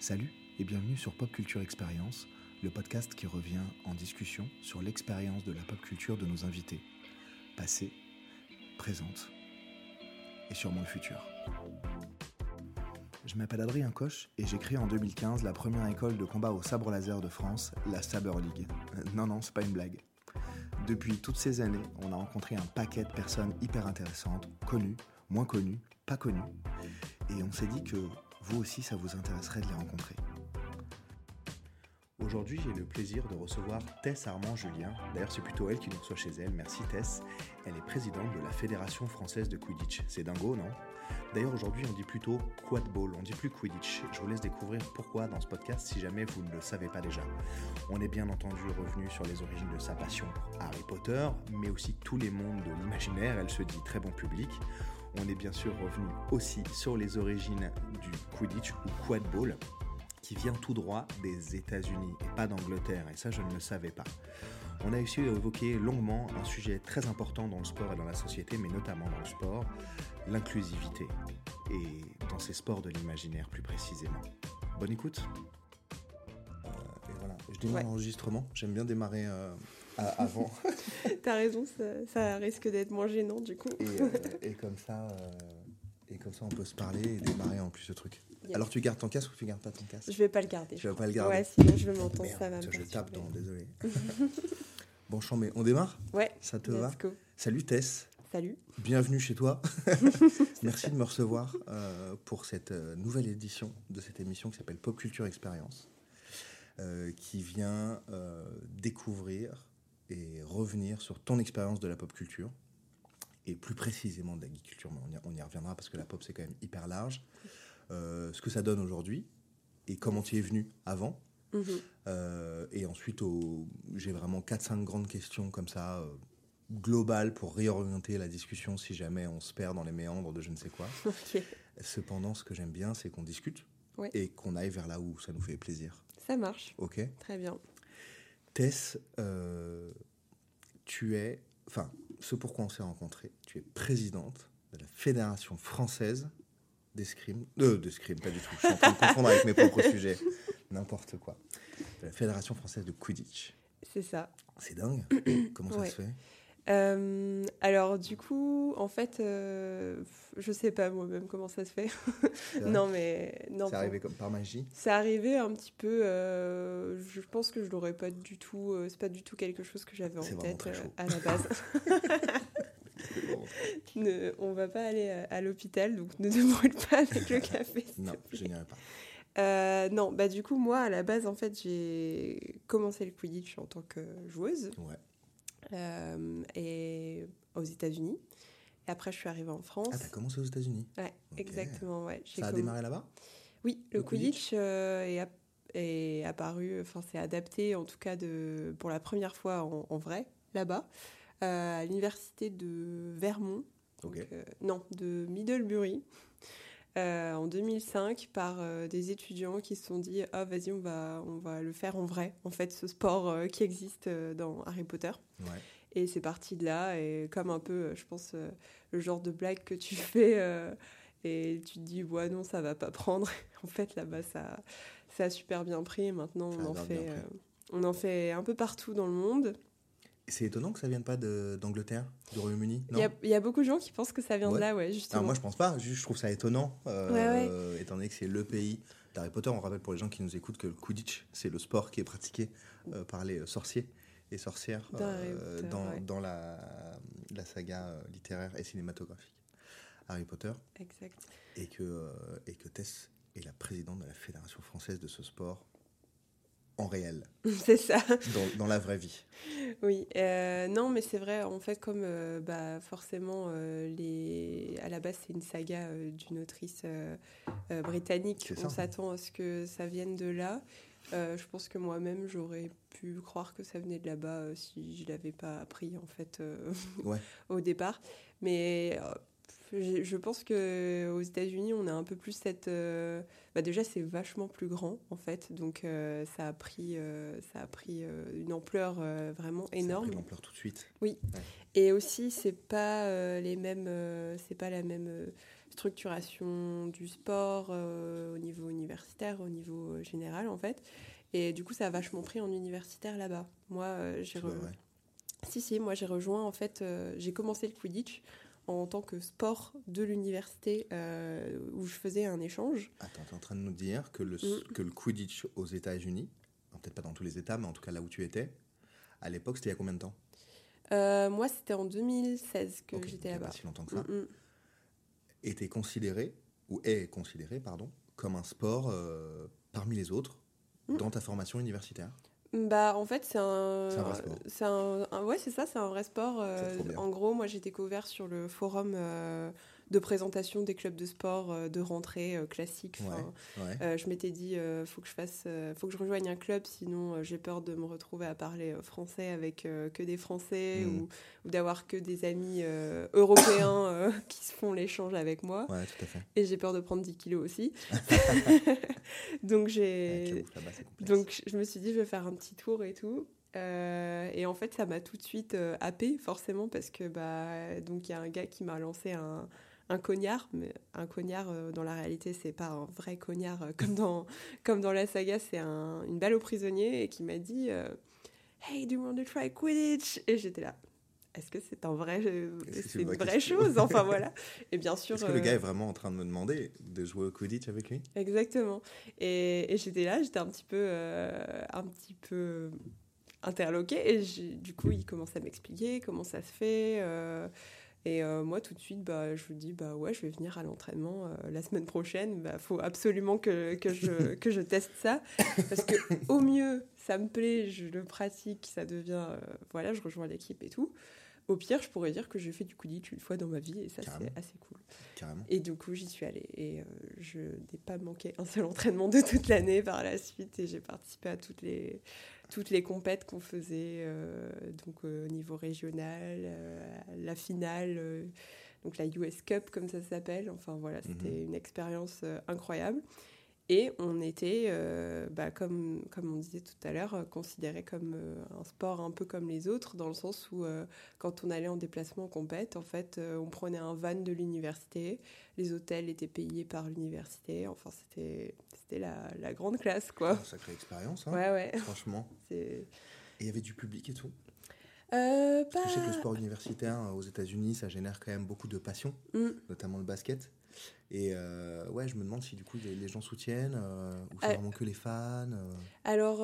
Salut et bienvenue sur Pop Culture Expérience, le podcast qui revient en discussion sur l'expérience de la pop culture de nos invités, passée, présente et sûrement le futur. Je m'appelle Adrien Coche et j'ai créé en 2015 la première école de combat au sabre laser de France, la Saber League. Euh, non, non, c'est pas une blague. Depuis toutes ces années, on a rencontré un paquet de personnes hyper intéressantes, connues, moins connues, pas connues. Et on s'est dit que vous aussi, ça vous intéresserait de les rencontrer. Aujourd'hui, j'ai le plaisir de recevoir Tess Armand Julien. D'ailleurs, c'est plutôt elle qui nous reçoit chez elle. Merci Tess. Elle est présidente de la Fédération française de Quidditch. C'est dingo, non? D'ailleurs, aujourd'hui, on dit plutôt quadball, on dit plus Quidditch. Je vous laisse découvrir pourquoi dans ce podcast si jamais vous ne le savez pas déjà. On est bien entendu revenu sur les origines de sa passion pour Harry Potter, mais aussi tous les mondes de l'imaginaire. Elle se dit très bon public. On est bien sûr revenu aussi sur les origines du Quidditch ou quadball qui vient tout droit des États-Unis et pas d'Angleterre, et ça je ne le savais pas. On a aussi évoqué longuement un sujet très important dans le sport et dans la société, mais notamment dans le sport, l'inclusivité, et dans ces sports de l'imaginaire plus précisément. Bonne écoute Euh, Et voilà, je démarre Ouais. l'enregistrement, j'aime bien démarrer euh, avant, T'as raison, ça, ça risque d'être moins gênant du coup. et, euh, et comme ça... euh, et comme ça, on peut se parler et démarrer en plus ce truc. Yes. Alors, tu gardes ton casque ou tu gardes pas ton casque? Je vais pas le garder. Tu vas pas le garder Ouais, sinon je m'entends, Merde, ça va me je tape dans, désolé. bon, chambé, on démarre? Ouais, Ça te va? go. Salut Tess, Salut. bienvenue chez toi. Merci de me recevoir euh, pour cette euh, nouvelle édition de cette émission qui s'appelle Pop Culture Expérience, euh, qui vient découvrir et revenir sur ton expérience de la pop culture, et plus précisément de la geek culture, mais on y, on y reviendra parce que la pop c'est quand même hyper large, Euh, ce que ça donne aujourd'hui, et comment tu es venu avant. Mhm. Euh, et ensuite, au- j'ai vraiment 4-5 grandes questions comme ça, euh, globales, pour réorienter la discussion si jamais on se perd dans les méandres de je ne sais quoi. Cependant, ce que j'aime bien, c'est qu'on discute Ouais. et qu'on aille vers là où ça nous fait plaisir. ça marche. Ok Très bien. Tess, euh, tu es, enfin, ce pourquoi on s'est rencontrés, tu es présidente de la Fédération française d'escrime, euh, d'escrime, pas du tout, je suis en train de confondre avec mes propres sujets, n'importe quoi, de la Fédération française de Quidditch. C'est ça. C'est dingue. Comment ça Ouais. se fait? Euh, alors du coup, en fait, euh, je sais pas moi-même comment ça se fait. Non mais non. C'est arrivé comme par magie. C'est arrivé un petit peu. euh, je pense que je l'aurais pas du tout. euh, c'est pas du tout quelque chose que j'avais en tête à la base. Ne- on va pas aller à, à l'hôpital, donc ne te brûle pas avec le café. Non, je n'irai pas. Euh, non, bah du coup, moi, à la base, en fait, j'ai commencé le Quidditch en tant que joueuse Ouais. Euh, et aux États-Unis. Et après, je suis arrivée en France. Ah, t'as commencé aux États-Unis? Ouais, exactement. Ouais. Ça a comm- démarré là-bas? Oui, le, le Quidditch? Quidditch, euh, est, ap- est apparu, enfin, c'est adapté en tout cas de, pour la première fois en, en vrai, là-bas, euh, à l'université de Vermont. Ok. Donc, euh, non, de Middlebury. Euh, en 2005 par euh, des étudiants qui se sont dit ah vas-y on va on va le faire en vrai en fait ce sport euh, qui existe euh, dans Harry Potter. Ouais. et c'est parti de là et comme un peu je pense le genre de blague que tu fais et tu te dis ouais non ça va pas prendre. En fait là-bas ça ça a super bien pris. Et maintenant on en fait on en fait un peu partout dans le monde C'est étonnant que ça vienne pas d'Angleterre, du Royaume-Uni. il y a, il y a beaucoup de gens qui pensent que ça vient Ouais. de là ouais justement Alors moi je pense pas, je trouve ça étonnant, euh, Ouais, étant donné que c'est le pays d'Harry Potter. On rappelle pour les gens qui nous écoutent que le Quidditch, c'est le sport qui est pratiqué euh, par les sorciers et sorcières euh, dans, la, la saga littéraire et cinématographique Harry Potter. exact Et que, et que Tess est la présidente de la Fédération française de ce sport en réel, c'est ça dans, dans la vraie vie. Oui, euh, non, mais c'est vrai, en fait, comme euh, bah, forcément, euh, les... à la base, c'est une saga d'une autrice britannique, on s'attend à ce que ça vienne de là. Je pense que moi-même, j'aurais pu croire que ça venait de là-bas si je l'avais pas appris, en fait, Ouais. au départ. Mais je je pense que aux États-Unis, on a un peu plus cette. euh, bah déjà, c'est vachement plus grand en fait, donc euh, ça a pris, euh, ça a pris une ampleur vraiment Ça a énorme. pris l'ampleur tout de suite. Et aussi, c'est pas les mêmes, c'est pas la même structuration du sport au niveau universitaire, au niveau général en fait. Et du coup, ça a vachement pris en universitaire là-bas. Moi, j'ai si si, moi j'ai rejoint en fait, j'ai commencé le Quidditch en tant que sport de l'université où je faisais un échange. Attends, tu es en train de nous dire que le, mm. que le Quidditch aux États-Unis, peut-être pas dans tous les États, mais en tout cas là où tu étais, à l'époque, c'était il y a combien de temps? Euh, Moi, c'était en 2016 que j'étais là-bas. Pas si longtemps que ça. Mm, mm. Était considéré, ou est considéré, pardon, comme un sport euh, parmi les autres dans ta formation universitaire? Bah, en fait, c'est un. C'est un, un, Ouais, c'est ça, c'est un vrai sport. Euh, en gros, moi, j'ai découvert sur le forum de présentation des clubs de sport euh, de rentrée euh, classique. Euh, je m'étais dit, faut que je fasse, faut que je rejoigne un club, sinon j'ai peur de me retrouver à parler français avec que des Français hmm. ou, d'avoir que des amis européens qui se font l'échange avec moi. Et j'ai peur de prendre 10 kilos aussi. donc j'ai, donc je me suis dit, je vais faire un petit tour et tout. et en fait, ça m'a tout de suite happé, forcément, parce que bah, donc il y a un gars qui m'a lancé un, un cognard, mais un cognard euh, dans la réalité c'est pas un vrai cognard euh, comme dans comme dans la saga, c'est une balle au prisonnier et qui m'a dit euh, Hey, do you want to try Quidditch? Et j'étais là. Est-ce que c'est un vrai, c'est une vraie chose? Enfin voilà. Et bien sûr. Est-ce que le gars est vraiment en train de me demander de jouer au Quidditch avec lui? Exactement. Et, j'étais là, j'étais un petit peu, un petit peu interloquée et du coup il commence à m'expliquer comment ça se fait. Et euh, moi, tout de suite, bah, je vous dis, bah ouais, je vais venir à l'entraînement euh, la semaine prochaine. Il bah, faut absolument que, que, je, que je teste ça. Parce que au mieux, ça me plaît, je le pratique, ça devient. Euh, voilà, je rejoins l'équipe et tout. Au pire, je pourrais dire que j'ai fait du Quidditch une fois dans ma vie et ça, c'est assez cool. Carrément. Et du coup, j'y suis allée. Et je n'ai pas manqué un seul entraînement de toute l'année par la suite. Et j'ai participé à toutes les, toutes les compètes qu'on faisait euh, donc euh, au niveau régional, euh, la finale, donc la US Cup comme ça s'appelle. Enfin voilà, c'était mhm. une expérience incroyable. Et on était, bah, comme, comme on disait tout à l'heure, considéré comme un sport un peu comme les autres, dans le sens où quand on allait en déplacement en compète, en fait, on prenait un van de l'université, les hôtels étaient payés par l'université, enfin c'était c'était la, grande classe, quoi. Une sacrée expérience, hein, ouais, ouais. franchement. Et il y avait du public et tout? Euh, Je sais que le sport universitaire euh, aux États-Unis, ça génère quand même beaucoup de passion, mm. notamment le basket. Et euh, ouais, je me demande si du coup les, gens soutiennent euh, ou c'est vraiment que les fans. Euh. Alors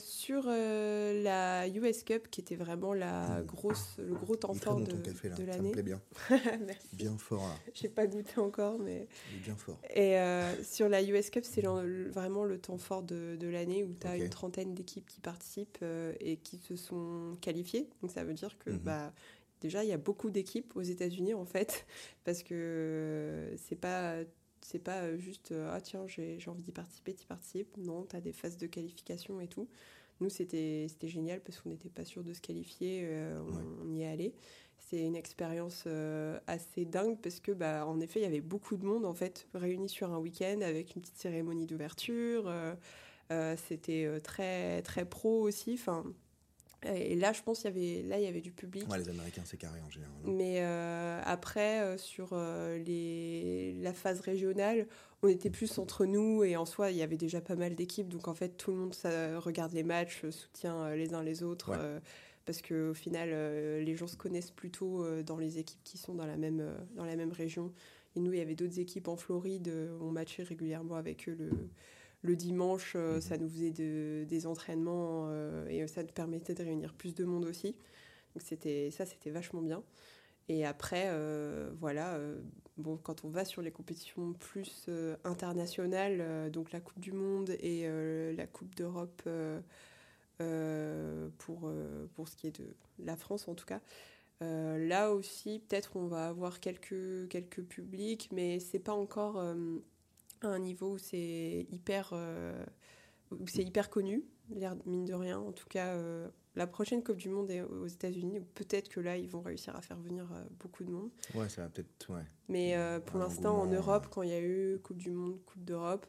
sur la US Cup, qui était vraiment la grosse, le gros temps fort de, de l'année. Ça me plaît bien. Merci. Bien fort là. J'ai pas goûté encore, mais. Il est bien fort. Et sur la US Cup, c'est vraiment le temps fort de, de l'année où tu as une trentaine d'équipes qui participent et qui se sont qualifiées. Donc ça veut dire que mhm. bah déjà, il y a beaucoup d'équipes aux États-Unis en fait, parce que c'est pas c'est pas juste ah tiens j'ai envie d'y participer, tu participes. Non, tu as des phases de qualification et tout. Nous c'était génial parce qu'on n'était pas sûr de se qualifier, euh, on, y est allé. C'est une expérience euh, assez dingue parce que bah en effet il y avait beaucoup de monde en fait réuni sur un week-end avec une petite cérémonie d'ouverture. Euh, c'était très très pro aussi. Enfin et là, je pense qu'il y avait, là, il y avait du public. Ouais, les Américains, c'est carré en général. Hein. Mais euh, après, euh, sur euh, les, la phase régionale, on était plus entre nous et en soi, il y avait déjà pas mal d'équipes. Donc en fait, tout le monde ça, regarde les matchs, soutient les uns les autres. parce qu'au final, les gens se connaissent plutôt dans les équipes qui sont dans la même, dans la même région. Et nous, il y avait d'autres équipes en Floride. On matchait régulièrement avec eux le le dimanche, euh, mhm. ça nous faisait des entraînements euh, et ça nous permettait de réunir plus de monde aussi. Donc c'était ça, c'était vachement bien. Et après, euh, voilà, bon, quand on va sur les compétitions plus internationales, donc la Coupe du Monde et la Coupe d'Europe pour, pour ce qui est de la France en tout cas, là aussi, peut-être on va avoir quelques, quelques publics, mais c'est pas encore à un niveau où c'est hyper, euh, où c'est hyper connu, mine de rien. En tout cas, euh, la prochaine Coupe du Monde est aux États-Unis, peut-être que là, ils vont réussir à faire venir euh, beaucoup de monde. Ouais, ça va peut-être. Ouais. Mais pour l'instant, en Europe, quand il y a eu Coupe du Monde, Coupe d'Europe.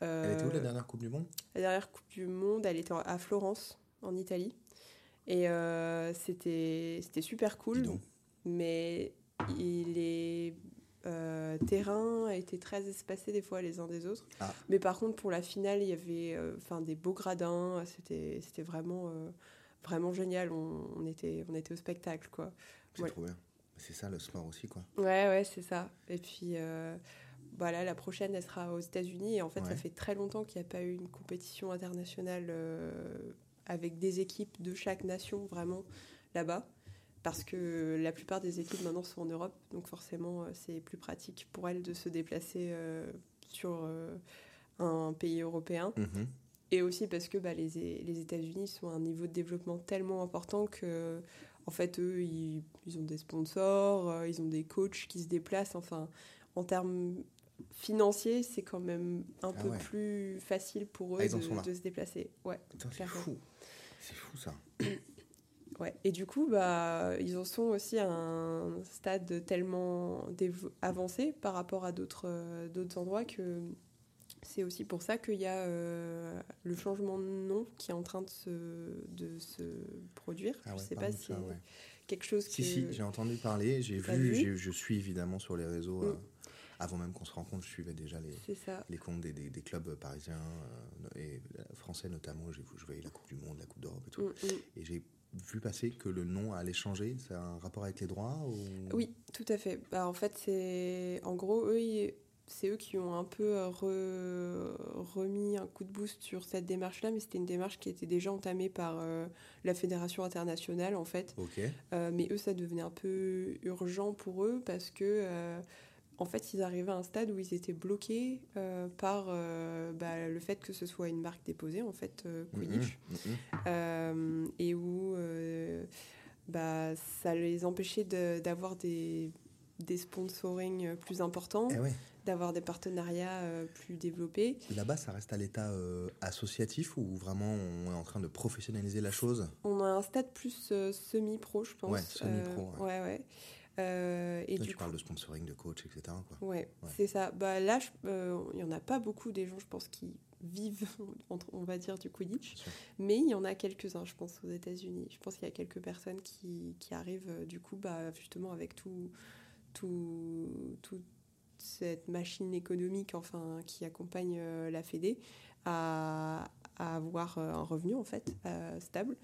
elle était où la dernière Coupe du Monde? La dernière Coupe du Monde, elle était à Florence, en Italie. Et c'était, c'était super cool. Mais il est euh, terrain étaient très espacés des fois les uns des autres. Ah. Mais par contre, pour la finale, il y avait euh, des beaux gradins. C'était c'était vraiment, euh, vraiment génial. On, on était, on était au spectacle, quoi. C'est Ouais. trop bien. C'est ça le sport aussi, quoi. Ouais, ouais, c'est ça. Et puis, euh, voilà, la prochaine, elle sera aux États-Unis. Et en fait, Ouais. ça fait très longtemps qu'il n'y a pas eu une compétition internationale avec des équipes de chaque nation vraiment là-bas. Parce que la plupart des équipes maintenant sont en Europe. Donc, forcément, euh, c'est plus pratique pour elles de se déplacer euh, sur euh, un pays européen. Mhm. Et aussi parce que bah, les, les États-Unis sont à un niveau de développement tellement important que, en fait, eux, ils, ils ont des sponsors, ils ont des coachs qui se déplacent. Enfin, en termes financiers, c'est quand même un Ah peu ouais. plus facile pour eux Ah, là. de, de se déplacer. Ouais, c'est fou. C'est fou, ça. ouais. Et du coup, bah, ils en sont aussi à un stade tellement avancé par rapport à d'autres euh, d'autres endroits que c'est aussi pour ça qu'il y a euh, le changement de nom qui est en train de se, de se produire. Ah je ouais, sais pas si ça, c'est ouais. quelque chose Si, que... si, j'ai entendu parler, j'ai vu, je suis évidemment sur les réseaux. Mm. euh, avant même qu'on se rencontre, je suivais déjà les, comptes des, des- des clubs parisiens euh, et français notamment. J'ai- Je voyais la Coupe du Monde, la Coupe d'Europe et tout. Mm, mm. Et j'ai vu passer que le nom allait changer. C'est un rapport avec les droits ou... Oui, tout à fait. Bah, en fait, c'est en gros eux, c'est eux qui ont un peu euh, re- remis un coup de boost sur cette démarche-là, mais c'était une démarche qui était déjà entamée par euh, la fédération internationale, en fait. Ok. Euh, mais eux, ça devenait un peu urgent pour eux parce que, euh, en fait, ils arrivaient à un stade où ils étaient bloqués euh, par euh, bah, le fait que ce soit une marque déposée, en fait, euh, Quidditch, Mhm, mhm. euh, et où bah, ça les empêchait de- d'avoir des, des sponsorings plus importants, Eh ouais. d'avoir des partenariats plus développés. Là-bas, ça reste à l'état associatif ou vraiment on est en train de professionnaliser la chose? On a un stade plus semi-pro, je pense. Ouais, semi-pro, ouais, ouais. Euh, et du tu coup, parles de sponsoring, de coach, etc. Quoi. Ouais, Ouais. c'est ça. Bah, là, euh, il n'y en a pas beaucoup des gens, je pense, qui vivent, on va dire, du Quidditch. Mais il y en a quelques-uns, je pense, aux États-Unis. Je pense qu'il y a quelques personnes qui, qui arrivent, euh, du coup, bah, justement, avec tout, tout, toute cette machine économique enfin, qui accompagne euh, la Fédé à, à avoir euh, un revenu, en fait, euh, stable.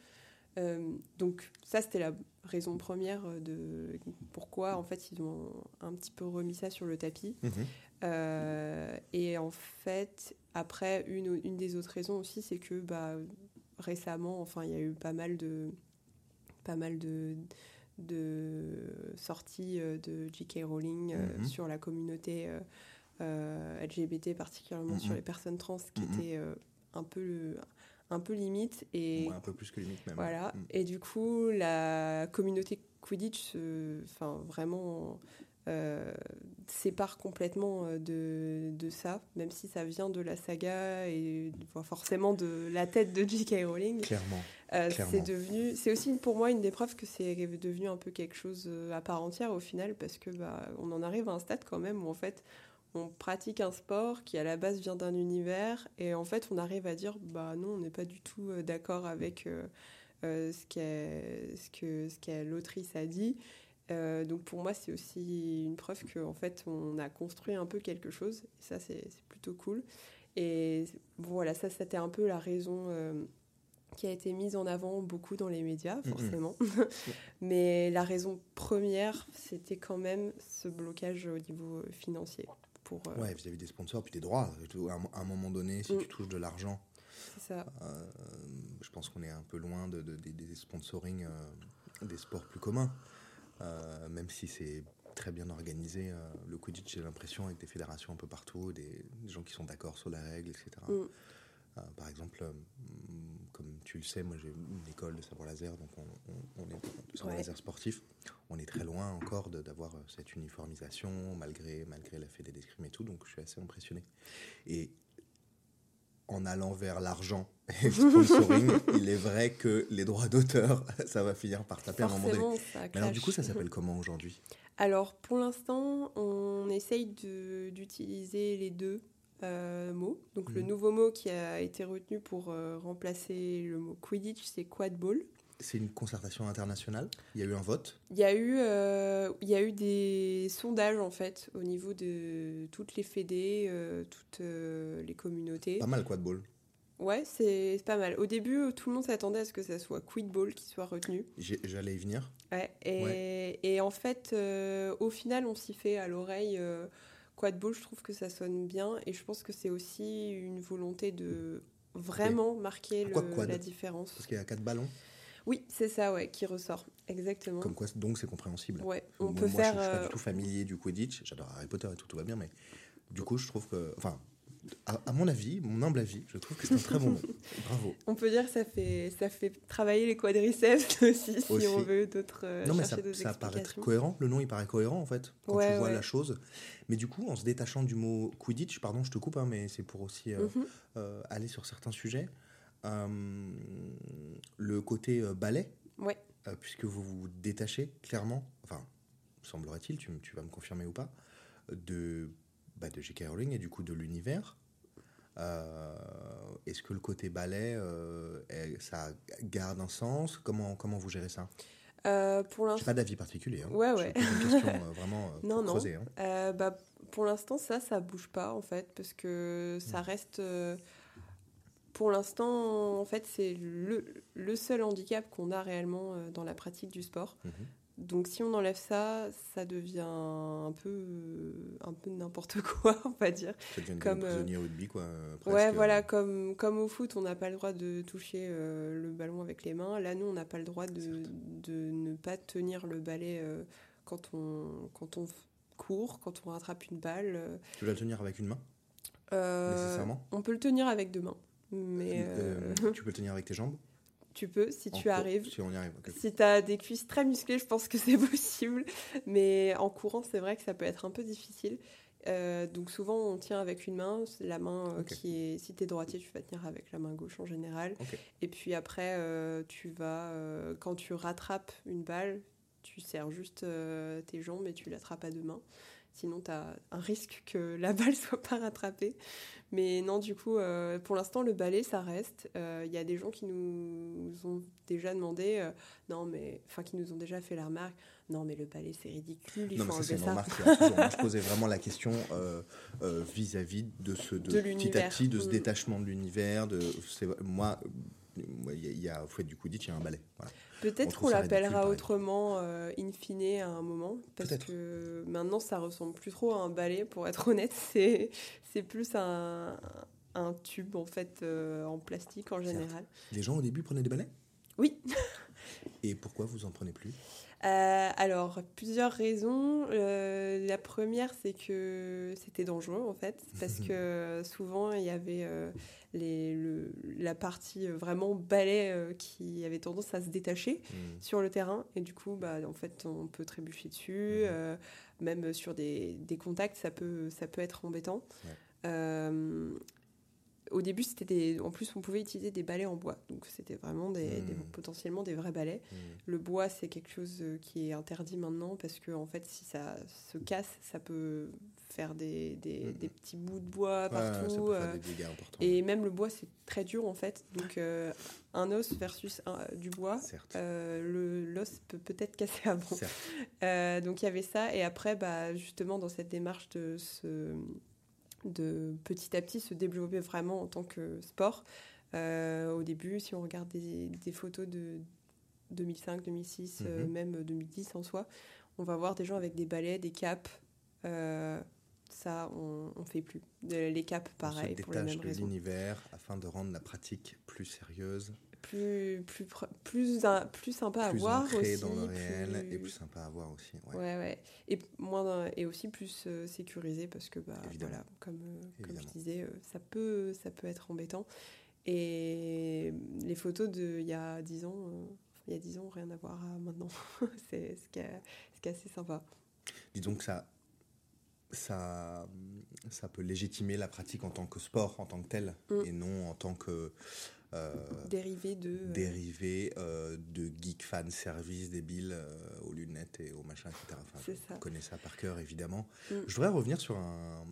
Euh, donc ça, c'était la raison première euh, de pourquoi, en fait, ils ont un petit peu remis ça sur le tapis. Mhm. Euh, et en fait, après, une, une des autres raisons aussi, c'est que bah, récemment, enfin, il y a eu pas mal de, pas mal de, de sorties de J.K. Rowling euh, Mhm. sur la communauté euh, LGBT, particulièrement Mhm. sur les personnes trans, qui euh, un peu un peu limite et Ouais, un peu plus que limite même. voilà. Mm. Et du coup, la communauté Quidditch, enfin vraiment, euh, sépare complètement euh, de, de ça, même si ça vient de la saga et enfin, forcément de la tête de J.K. Rowling. Clairement. Euh, c'est devenu, c'est aussi pour moi une des preuves que c'est devenu un peu quelque chose euh, à part entière au final, parce que bah, on en arrive à un stade quand même où en fait on pratique un sport qui à la base vient d'un univers et en fait on arrive à dire bah non on n'est pas du tout euh, d'accord avec euh, euh, ce qu'est- ce que ce que l'autrice a dit. Euh, donc pour moi c'est aussi une preuve que en fait on a construit un peu quelque chose et ça c'est plutôt cool. Et voilà ça c'était un peu la raison. euh, qui a été mise en avant beaucoup dans les médias, forcément. Mais la raison première, c'était quand même ce blocage au niveau financier. Pour, euh, Ouais, vis-à-vis des sponsors, puis des droits. À un- moment donné, si Mm. tu touches de l'argent, ça. euh, je pense qu'on est un peu loin de, de- des- des sponsoring euh, des sports plus communs. Même si c'est très bien organisé, le Quidditch, j'ai l'impression, avec des fédérations un peu partout, des, des gens qui sont d'accord sur la règle, etc. Mm. Par exemple, comme tu le sais, moi j'ai une école de sabre laser, donc on, on- on est de sabre Ouais. laser sportif. On est très loin encore de- d'avoir euh, cette uniformisation, malgré, malgré la fédé d'escrime et tout, donc je suis assez impressionné. Et en allant vers l'argent et le sponsoring, il est vrai que les droits d'auteur, ça va finir par taper à un moment donné. Mais alors du coup, ça s'appelle comment aujourd'hui? Alors, pour l'instant, on essaye d'utiliser les deux euh, mots. Donc, le Mhm. nouveau mot qui a été retenu pour euh, remplacer le mot Quidditch, c'est Quad Ball. C'est une concertation internationale Il y a eu un vote Il y a eu, euh, il y a eu des sondages en fait au niveau de toutes les fédés, euh, toutes les communautés. Pas mal quadball. Ouais, c'est pas mal. Au début, tout le monde s'attendait à ce que ça soit quidball qui soit retenu. J'allais y venir. Ouais, et, et en fait, au final, on s'y fait à l'oreille. Euh, quadball, je trouve que ça sonne bien et je pense que c'est aussi une volonté de vraiment marquer Pourquoi le- quad la différence. Parce qu'il y a quatre ballons. Oui, c'est ça, ouais, qui ressort. Exactement. Comme quoi, donc c'est compréhensible. Ouais, on Moi, peut moi, faire. je, je suis pas euh, du tout familier du Quidditch. J'adore Harry Potter et tout, tout va bien, mais du coup, je trouve que. Enfin, à, à mon avis, mon humble avis, je trouve que c'est un très bon nom. Bravo. On peut dire que ça fait, ça fait travailler les quadriceps aussi, si Aussi. on veut d'autres. euh, non, mais ça, paraît cohérent. Le nom, il paraît cohérent, en fait, quand Ouais, tu vois ouais. la chose. Mais du coup, en se détachant du mot Quidditch, pardon, je te coupe, hein, mais c'est pour aussi euh, Mhm. euh, aller sur certains sujets. Le côté ballet, Ouais. puisque vous vous détachez clairement, enfin, semblerait-il, tu, tu vas me confirmer ou pas, de, bah, de J.K. Rowling et du coup de l'univers. Euh, Est-ce que le côté ballet, euh, ça garde un sens? Comment, comment vous gérez ça? Euh, pour Je l'instant. pas d'avis particulier. hein. Ouais, ouais. une question euh, vraiment euh, Non, pour non. creuser. hein. Bah, pour l'instant, ça, ça bouge pas en fait, parce que ça reste. euh, pour l'instant, en fait, c'est le, le seul handicap qu'on a réellement dans la pratique du sport. Mhm. Donc, si on enlève ça, ça devient un peu, un peu n'importe quoi, on va dire. Ça devient Comme, euh, prisonnier au rugby, quoi. euh, Ouais, presque. voilà, comme, comme au foot, on n'a pas le droit de toucher euh, le ballon avec les mains. Là, nous, on n'a pas le droit de, de ne pas tenir le balai euh, quand, on, quand on court, quand on rattrape une balle. euh. Tu dois le tenir avec une main? Nécessairement? On peut le tenir avec deux mains. Mais Tu peux le tenir avec tes jambes? Tu peux, si En tu cours, arrives. Si on y arrive. Si tu as des cuisses très musclées, je pense que c'est possible. Mais en courant, c'est vrai que ça peut être un peu difficile. Euh, donc souvent, on tient avec une main. La main euh, qui est... Si tu es droitier, tu vas tenir avec la main gauche en général. Et puis après, euh, tu vas... euh, quand tu rattrapes une balle, tu serres juste tes jambes et tu l'attrapes à deux mains. Sinon, tu as un risque que la balle soit pas rattrapée. Mais non, du coup, euh, pour l'instant, le balai, ça reste. Euh, Il y a des gens qui nous ont déjà demandé, euh, non, mais, enfin, qui nous ont déjà fait la remarque, non, mais le balai, c'est ridicule, il Non, mais faut ça, c'est ça. remarque. Moi, je posais vraiment la question euh, euh, vis-à-vis de ce de, De petit à petit de ce Mm. détachement de l'univers. De, moi, euh, il y a- il y a au fait du Quidditch, il y a un ballet. Voilà. Peut-être qu'on l'appellera autrement, euh, in fine, à un moment. Parce que maintenant, ça ressemble plus trop à un balai, pour être honnête. C'est, plus un, un tube, en fait, euh, en plastique en général. Les gens au début prenaient des balais Oui. Et pourquoi vous en prenez plus? Euh, alors, plusieurs raisons. Euh, la première, c'est que c'était dangereux, en fait, parce que souvent, il y avait euh, les, le- la partie euh, vraiment balai euh, qui avait tendance à se détacher Hmm. sur le terrain. Et du coup, bah, en fait, on peut trébucher dessus. Euh, même sur des, des contacts, ça peut, ça peut être embêtant. Ouais. Au début, c'était des... en plus, on pouvait utiliser des balais en bois. Donc, c'était vraiment des, des- Mhm. potentiellement des vrais balais. Hmm. Le bois, c'est quelque chose euh, qui est interdit maintenant parce que, en fait, si ça se casse, ça peut faire des, des, des petits bouts de bois Ouais, ça partout. peut faire euh, des dégâts importants. et même le bois, c'est très dur, en fait. Donc, euh, un os versus un- du bois, euh, le l'os peut peut-être casser avant. Euh, donc, il y avait ça. Et après, bah, justement, dans cette démarche de se de petit à petit se développer vraiment en tant que sport. Euh, au début, si on regarde des, des photos de 2005, 2006, euh, Mhm. même 2010 en soi, on va voir des gens avec des balais, des capes. Euh, ça, on ne fait plus. De- les capes, pareil, On se pour les détache mêmes de l'univers afin de rendre la pratique plus sérieuse, Plus, plus, plus, sympa à plus voir aussi. dans le réel plus- et plus sympa à voir aussi. ouais. Ouais, ouais. Et, moins, et aussi plus euh, sécurisé parce que, bah, voilà, comme, euh, comme je disais, euh, ça, peut, ça peut être embêtant. Et les photos d'il y a 10 ans, il y a 10 ans, rien à voir à maintenant. C'est ce qui, est, ce qui est assez sympa. Disons que ça, ça, ça peut légitimer la pratique en tant que sport, en tant que tel, Mm. et non en tant que Dérivé de. euh, dérivé euh, de geek fan service débile euh, aux lunettes et aux machins, etc. Enfin, ça. connais ça par cœur, évidemment. Mm. Je voudrais revenir sur un,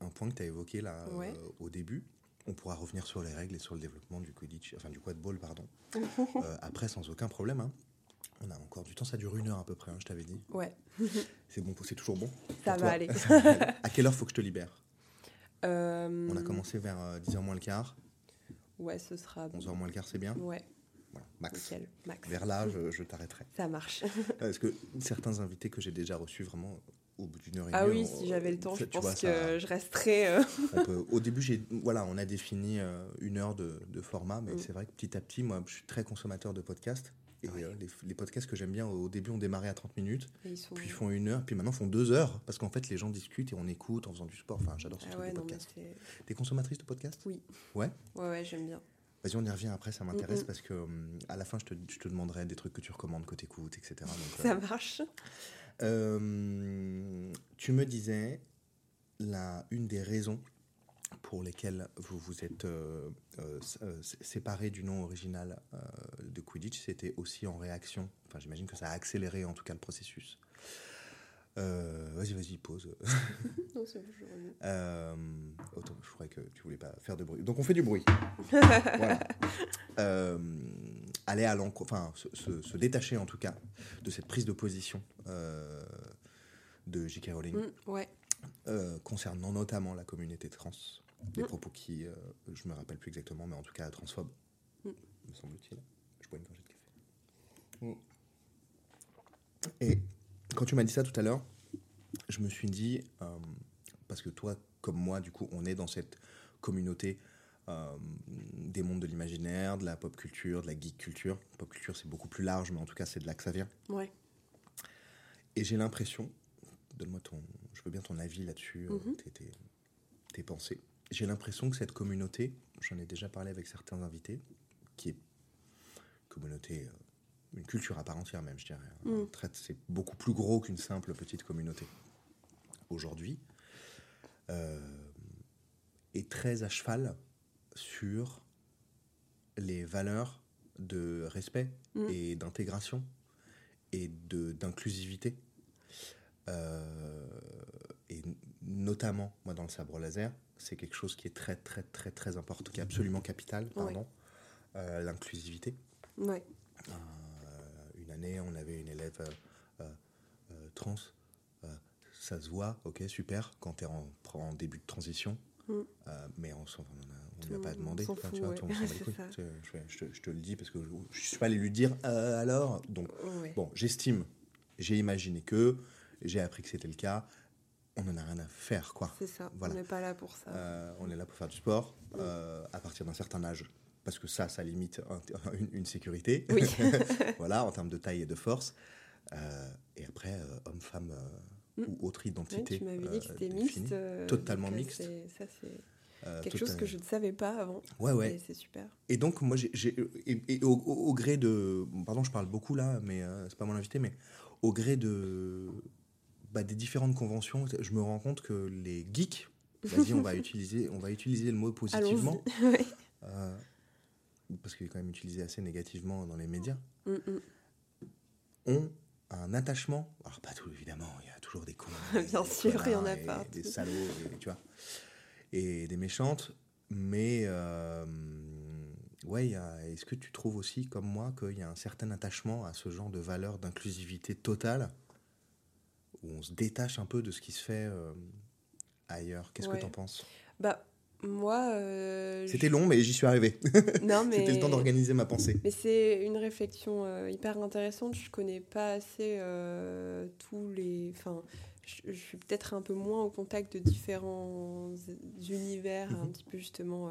un point que tu as évoqué là Ouais. euh, au début. on pourra revenir sur les règles et sur le développement du Quidditch, enfin du quadball, pardon. Euh, après, sans aucun problème. hein. On a encore du temps, ça dure une heure à peu près, hein, je t'avais dit. Ouais, C'est bon, c'est toujours bon. ça va aller. à quelle heure faut que je te libère? Euh, On a commencé vers euh, 10h moins le quart. Ouais, ce sera. 11h moins le quart, c'est bien Ouais, Voilà, max. nickel, max. Vers là, je, je t'arrêterai. Ça marche. Parce que certains invités que j'ai déjà reçus, vraiment, au bout d'une heure et Ah demie. oui, on- si j'avais le temps, je pense vois, que ça- je resterais. euh, peut- au début, j'ai, voilà, on a défini euh, une heure de, de format, mais Mm. c'est vrai que petit à petit, moi, je suis très consommateur de podcasts. Et Ouais. euh, les, les podcasts que j'aime bien, au début, ont démarré à 30 minutes, et ils sont. puis ils font une heure, puis maintenant font deux heures, parce qu'en fait, les gens discutent et on écoute en faisant du sport. Enfin, j'adore ce Ah truc ouais, de podcast. T'es consommatrice de podcasts? Oui. Ouais? Ouais, ouais, j'aime bien. Vas-y, on y revient après, ça m'intéresse Mm, mm. parce que hum, à la fin, je te, je te demanderai des trucs que tu recommandes, que t'écoutes, etc. Donc, euh, Ça marche. Euh, tu me disais, la, une des raisons pour lesquelles vous vous êtes euh, euh, euh, séparé du nom original euh, de Quidditch, c'était aussi en réaction. Enfin, j'imagine que ça a accéléré en tout cas le processus. Vas-y, vas-y, pause. Non, c'est bon, je reviens. Autant, je croyais que tu voulais pas faire de bruit. Donc on fait du bruit. voilà. Aller à l'encontre, enfin se, se- se détacher en tout cas de cette prise de position de J.K. Rowling Mm, ouais. concernant notamment la communauté trans. Des Mm. propos qui, euh, je me rappelle plus exactement, mais en tout cas transphobes, Mm. me semble-t-il. Je bois une gorgée de café. Mm. Et quand tu m'as dit ça tout à l'heure, je me suis dit, euh, parce que toi, comme moi, du coup, on est dans cette communauté euh, des mondes de l'imaginaire, de la pop culture, de la geek culture. Pop culture, c'est beaucoup plus large, mais en tout cas, c'est de là que ça vient. Ouais. Et j'ai l'impression, donne-moi ton, je veux bien ton avis là-dessus, euh, Mhm. tes, tes- tes pensées. J'ai l'impression que cette communauté, j'en ai déjà parlé avec certains invités, qui est communauté, euh, une culture à part entière même, je dirais. Un trait- C'est beaucoup plus gros qu'une simple petite communauté. Aujourd'hui, euh, est très à cheval sur les valeurs de respect Mm. et d'intégration et de d'inclusivité. Euh, et notamment, moi, dans le sabre laser, c'est quelque chose qui est très, très, très, très important, qui est absolument capital, pardon, euh, l'inclusivité. Ouais. Euh, une année, on avait une élève euh, trans. ça se voit, ok, super, quand tu es en, en début de transition. Mm. Mais on Tout lui a pas demandé. fout, tu vois, ouais. tout le monde Je, je- je te le dis parce que je, je suis pas allé lui dire alors. Donc, Ouais. bon, j'estime, j'ai imaginé que, j'ai appris que c'était le cas. On en a rien à faire, quoi. C'est ça. Voilà. On n'est pas là pour ça. Euh, on est là pour faire du sport euh, à partir d'un certain âge. Parce que ça, ça limite un- une, une sécurité. Oui. voilà, en termes de taille et de force. Euh, et après, homme-femme Mm. ou autre identité. tu m'avais dit que c'était mixte. Totalement donc, mixte. Ça, c'est quelque chose que je ne savais pas avant. Ouais, ouais. Et c'est super. Et donc, moi, j'ai. Et, et au, au- gré de. Pardon, je parle beaucoup là, mais c'est pas mon invité, mais au gré de. Bah, des différentes conventions, je me rends compte que les geeks, vas-y, on va utiliser, on va utiliser le mot positivement. Ouais. euh, parce qu'il est quand même utilisé assez négativement dans les médias, Mm, mm. ont un attachement. Alors, pas tout, évidemment, il y a toujours des cons. Bien des sûr, il y en a et partout. Des salauds, et, tu vois. Et des méchantes. Mais, euh, ouais, est-ce que tu trouves aussi, comme moi, qu'il y a un certain attachement à ce genre de valeur d'inclusivité totale, où on se détache un peu de ce qui se fait euh, ailleurs Qu'est-ce que tu en penses? Bah, moi. euh, C'était long, mais j'y suis arrivé. Non, mais. C'était le temps d'organiser ma pensée. Mais c'est une réflexion euh, hyper intéressante. Je connais pas assez euh, tous les. Enfin, je, je suis peut-être un peu moins au contact de différents univers, un Mhm. petit peu justement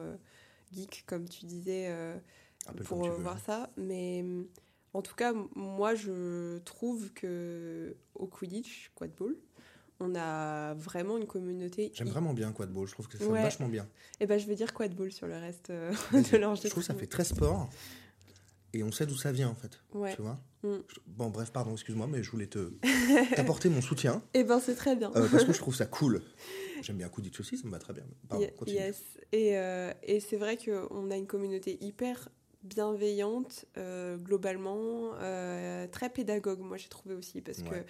geek, comme tu disais, Un pour voir ça. Mais en tout cas, moi, je trouve que au Quidditch, Quadball, on a vraiment une communauté. J'aime vraiment bien Quadball, je trouve que Ouais. vachement bien. Eh ben, je vais dire Quadball sur le reste euh, de Je l'enregistrement. trouve que ça fait très sport. Et on sait d'où ça vient en fait. Ouais. Tu vois Mm. Je- Bon, bref, pardon, excuse-moi, mais je voulais te t'apporter mon soutien Eh ben, c'est très bien. euh, parce que je trouve ça cool. J'aime bien Quidditch aussi, ça me va très bien. Pardon, continue. Yes. Et, euh, et c'est vrai qu'on a une communauté hyper bienveillante, euh, globalement, euh, très pédagogue, moi j'ai trouvé aussi, parce Ouais.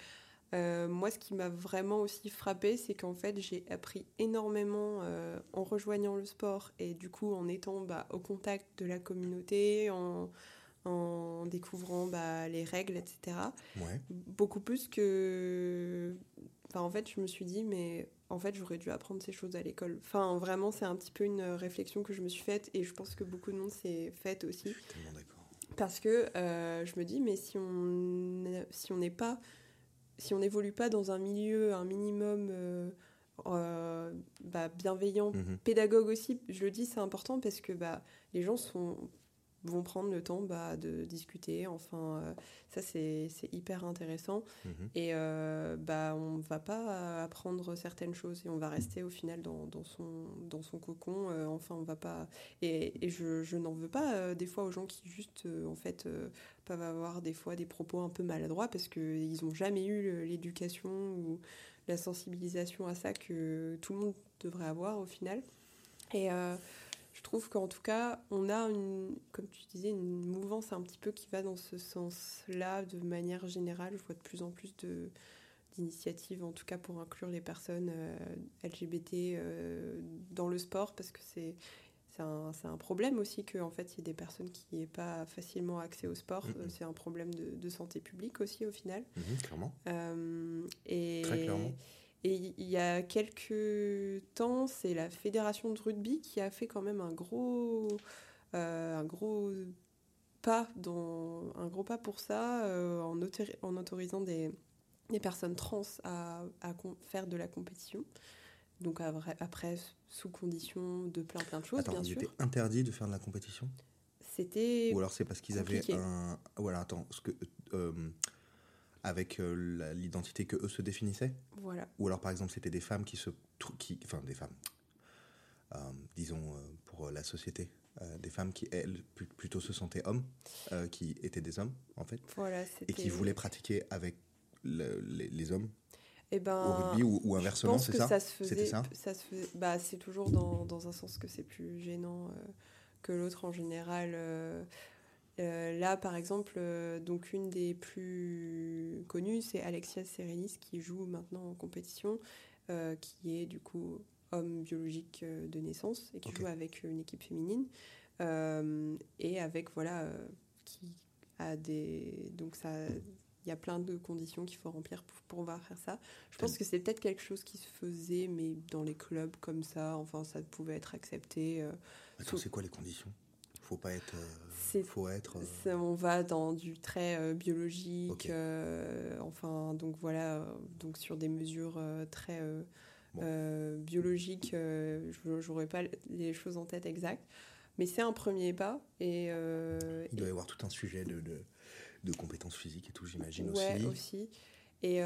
que moi, ce qui m'a vraiment aussi frappé, c'est qu'en fait, j'ai appris énormément en rejoignant le sport et du coup en étant bah, au contact de la communauté, en, en découvrant bah, les règles, etc. Beaucoup plus que. Enfin, en fait, je me suis dit, mais en fait, j'aurais dû apprendre ces choses à l'école. Enfin, vraiment, c'est un petit peu une réflexion que je me suis faite et je pense que beaucoup de monde s'est faite aussi. Je suis tellement d'accord. Parce que euh, je me dis, mais si on si on n'est pas, si on n'évolue pas dans un milieu, un minimum euh, euh, bah, bienveillant, mhm. pédagogue aussi, je le dis, c'est important parce que bah, les gens sont vont prendre le temps bah, de discuter. Enfin, euh, ça, c'est hyper intéressant. Mhm. Et euh, bah, on ne va pas apprendre certaines choses et on va rester au final dans, dans son, dans son cocon. Euh, enfin, on va pas. Et, et je, je n'en veux pas des fois aux gens qui, juste, en fait, peuvent avoir des fois des propos un peu maladroits parce qu'ils n'ont jamais eu l'éducation ou la sensibilisation à ça que tout le monde devrait avoir au final. Et trouve qu'en tout cas, on a, une, comme tu disais, une mouvance un petit peu qui va dans ce sens-là de manière générale. Je vois de plus en plus de, d'initiatives, en tout cas pour inclure les personnes euh, LGBT euh, dans le sport, parce que c'est, c'est, un, c'est un problème aussi qu'en en fait, il y ait des personnes qui n'aient pas facilement accès au sport. C'est un problème de, de, santé publique aussi, au final. Mm-hmm, clairement. Euh, et, Très clairement. Et il y a quelques temps, c'est la fédération de rugby qui a fait quand même un gros, euh, un gros pas dans un gros pas pour ça euh, en, en, autorisant des, des, personnes trans à, à faire de la compétition. Donc après, sous condition de plein plein de choses, Attends, bien il sûr. était interdit de faire de la compétition? C'était. Ou alors c'est parce qu'ils avaient un. Voilà, attends, ce que. Euh, avec euh, l'identité que eux se définissaient? Voilà. Ou alors par exemple c'était des femmes qui se... Qui, enfin des femmes, euh, disons euh, pour la société, des femmes qui elles plutôt se sentaient hommes, qui étaient des hommes en fait, voilà, et qui voulaient pratiquer avec les, hommes eh ben, au rugby ou, inversement, c'est ça, ça C'était ça, ça se bah, C'est toujours dans, dans, un sens que c'est plus gênant que l'autre en général. Euh, là, par exemple, euh, donc une des plus connues, c'est Alexia Serenis qui joue maintenant en compétition, euh, qui est du coup homme biologique de naissance et qui joue avec une équipe féminine et avec voilà qui a des donc ça il y a plein de conditions qu'il faut remplir pour, pouvoir faire ça. Je pense que c'est peut-être quelque chose qui se faisait, mais dans les clubs comme ça, enfin, ça pouvait être accepté. c'est quoi les conditions? Faut pas être. Euh, faut être. Euh, on va dans du très euh, biologique. enfin, donc voilà, donc sur des mesures très biologiques. je n'aurais pas les choses en tête exactes, mais c'est un premier pas. Et il doit y avoir tout un sujet de, de, compétences physiques et tout, j'imagine ouais, aussi. aussi. Et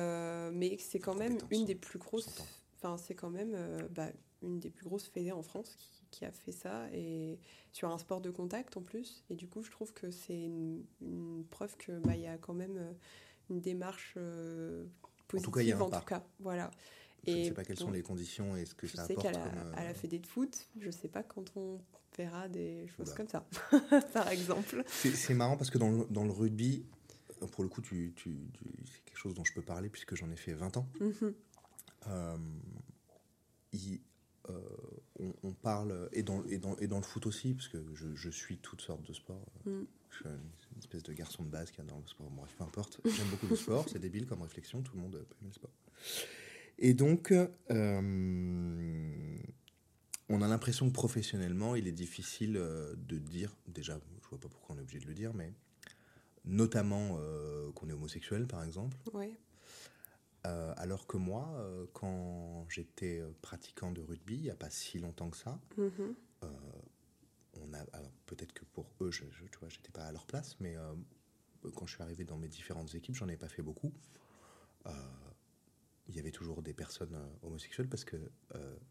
mais c'est quand même une des plus grosses. Enfin, c'est quand même bah, une des plus grosses fédés en France qui qui a fait ça et sur un sport de contact en plus. Et du coup, je trouve que c'est une, preuve que bah, il y a quand même euh, une démarche euh, positive. En tout cas, il y a un en tout cas, voilà. Je et ne sais pas quelles sont les conditions et ce que ça apporte. Je sais qu'à la, à la euh, fédé de foot, je ne sais pas quand on verra des choses comme ça, par exemple. C'est marrant parce que dans le, dans le rugby, pour le coup, tu, tu, c'est quelque chose dont je peux parler puisque j'en ai fait 20 ans. Mm-hmm. il, euh, on, parle, et dans, et, dans, et dans le foot aussi, parce que je, je suis toutes sortes de sports. Mm. Je suis une espèce de garçon de base qui adore le sport. Bref, peu importe. J'aime beaucoup le sport, c'est débile comme réflexion, tout le monde aimer le sport. Et donc, euh, on a l'impression que professionnellement, il est difficile euh, de dire, déjà, je vois pas pourquoi on est obligé de le dire, mais notamment qu'on est homosexuel, par exemple. Oui. Euh, alors que moi, euh, quand j'étais euh, pratiquant de rugby, il n'y a pas si longtemps que ça, on a, peut-être que pour eux, je, je tu vois, j'étais pas à leur place, mais quand je suis arrivé dans mes différentes équipes, j'en ai pas fait beaucoup. il y avait toujours des personnes homosexuelles parce que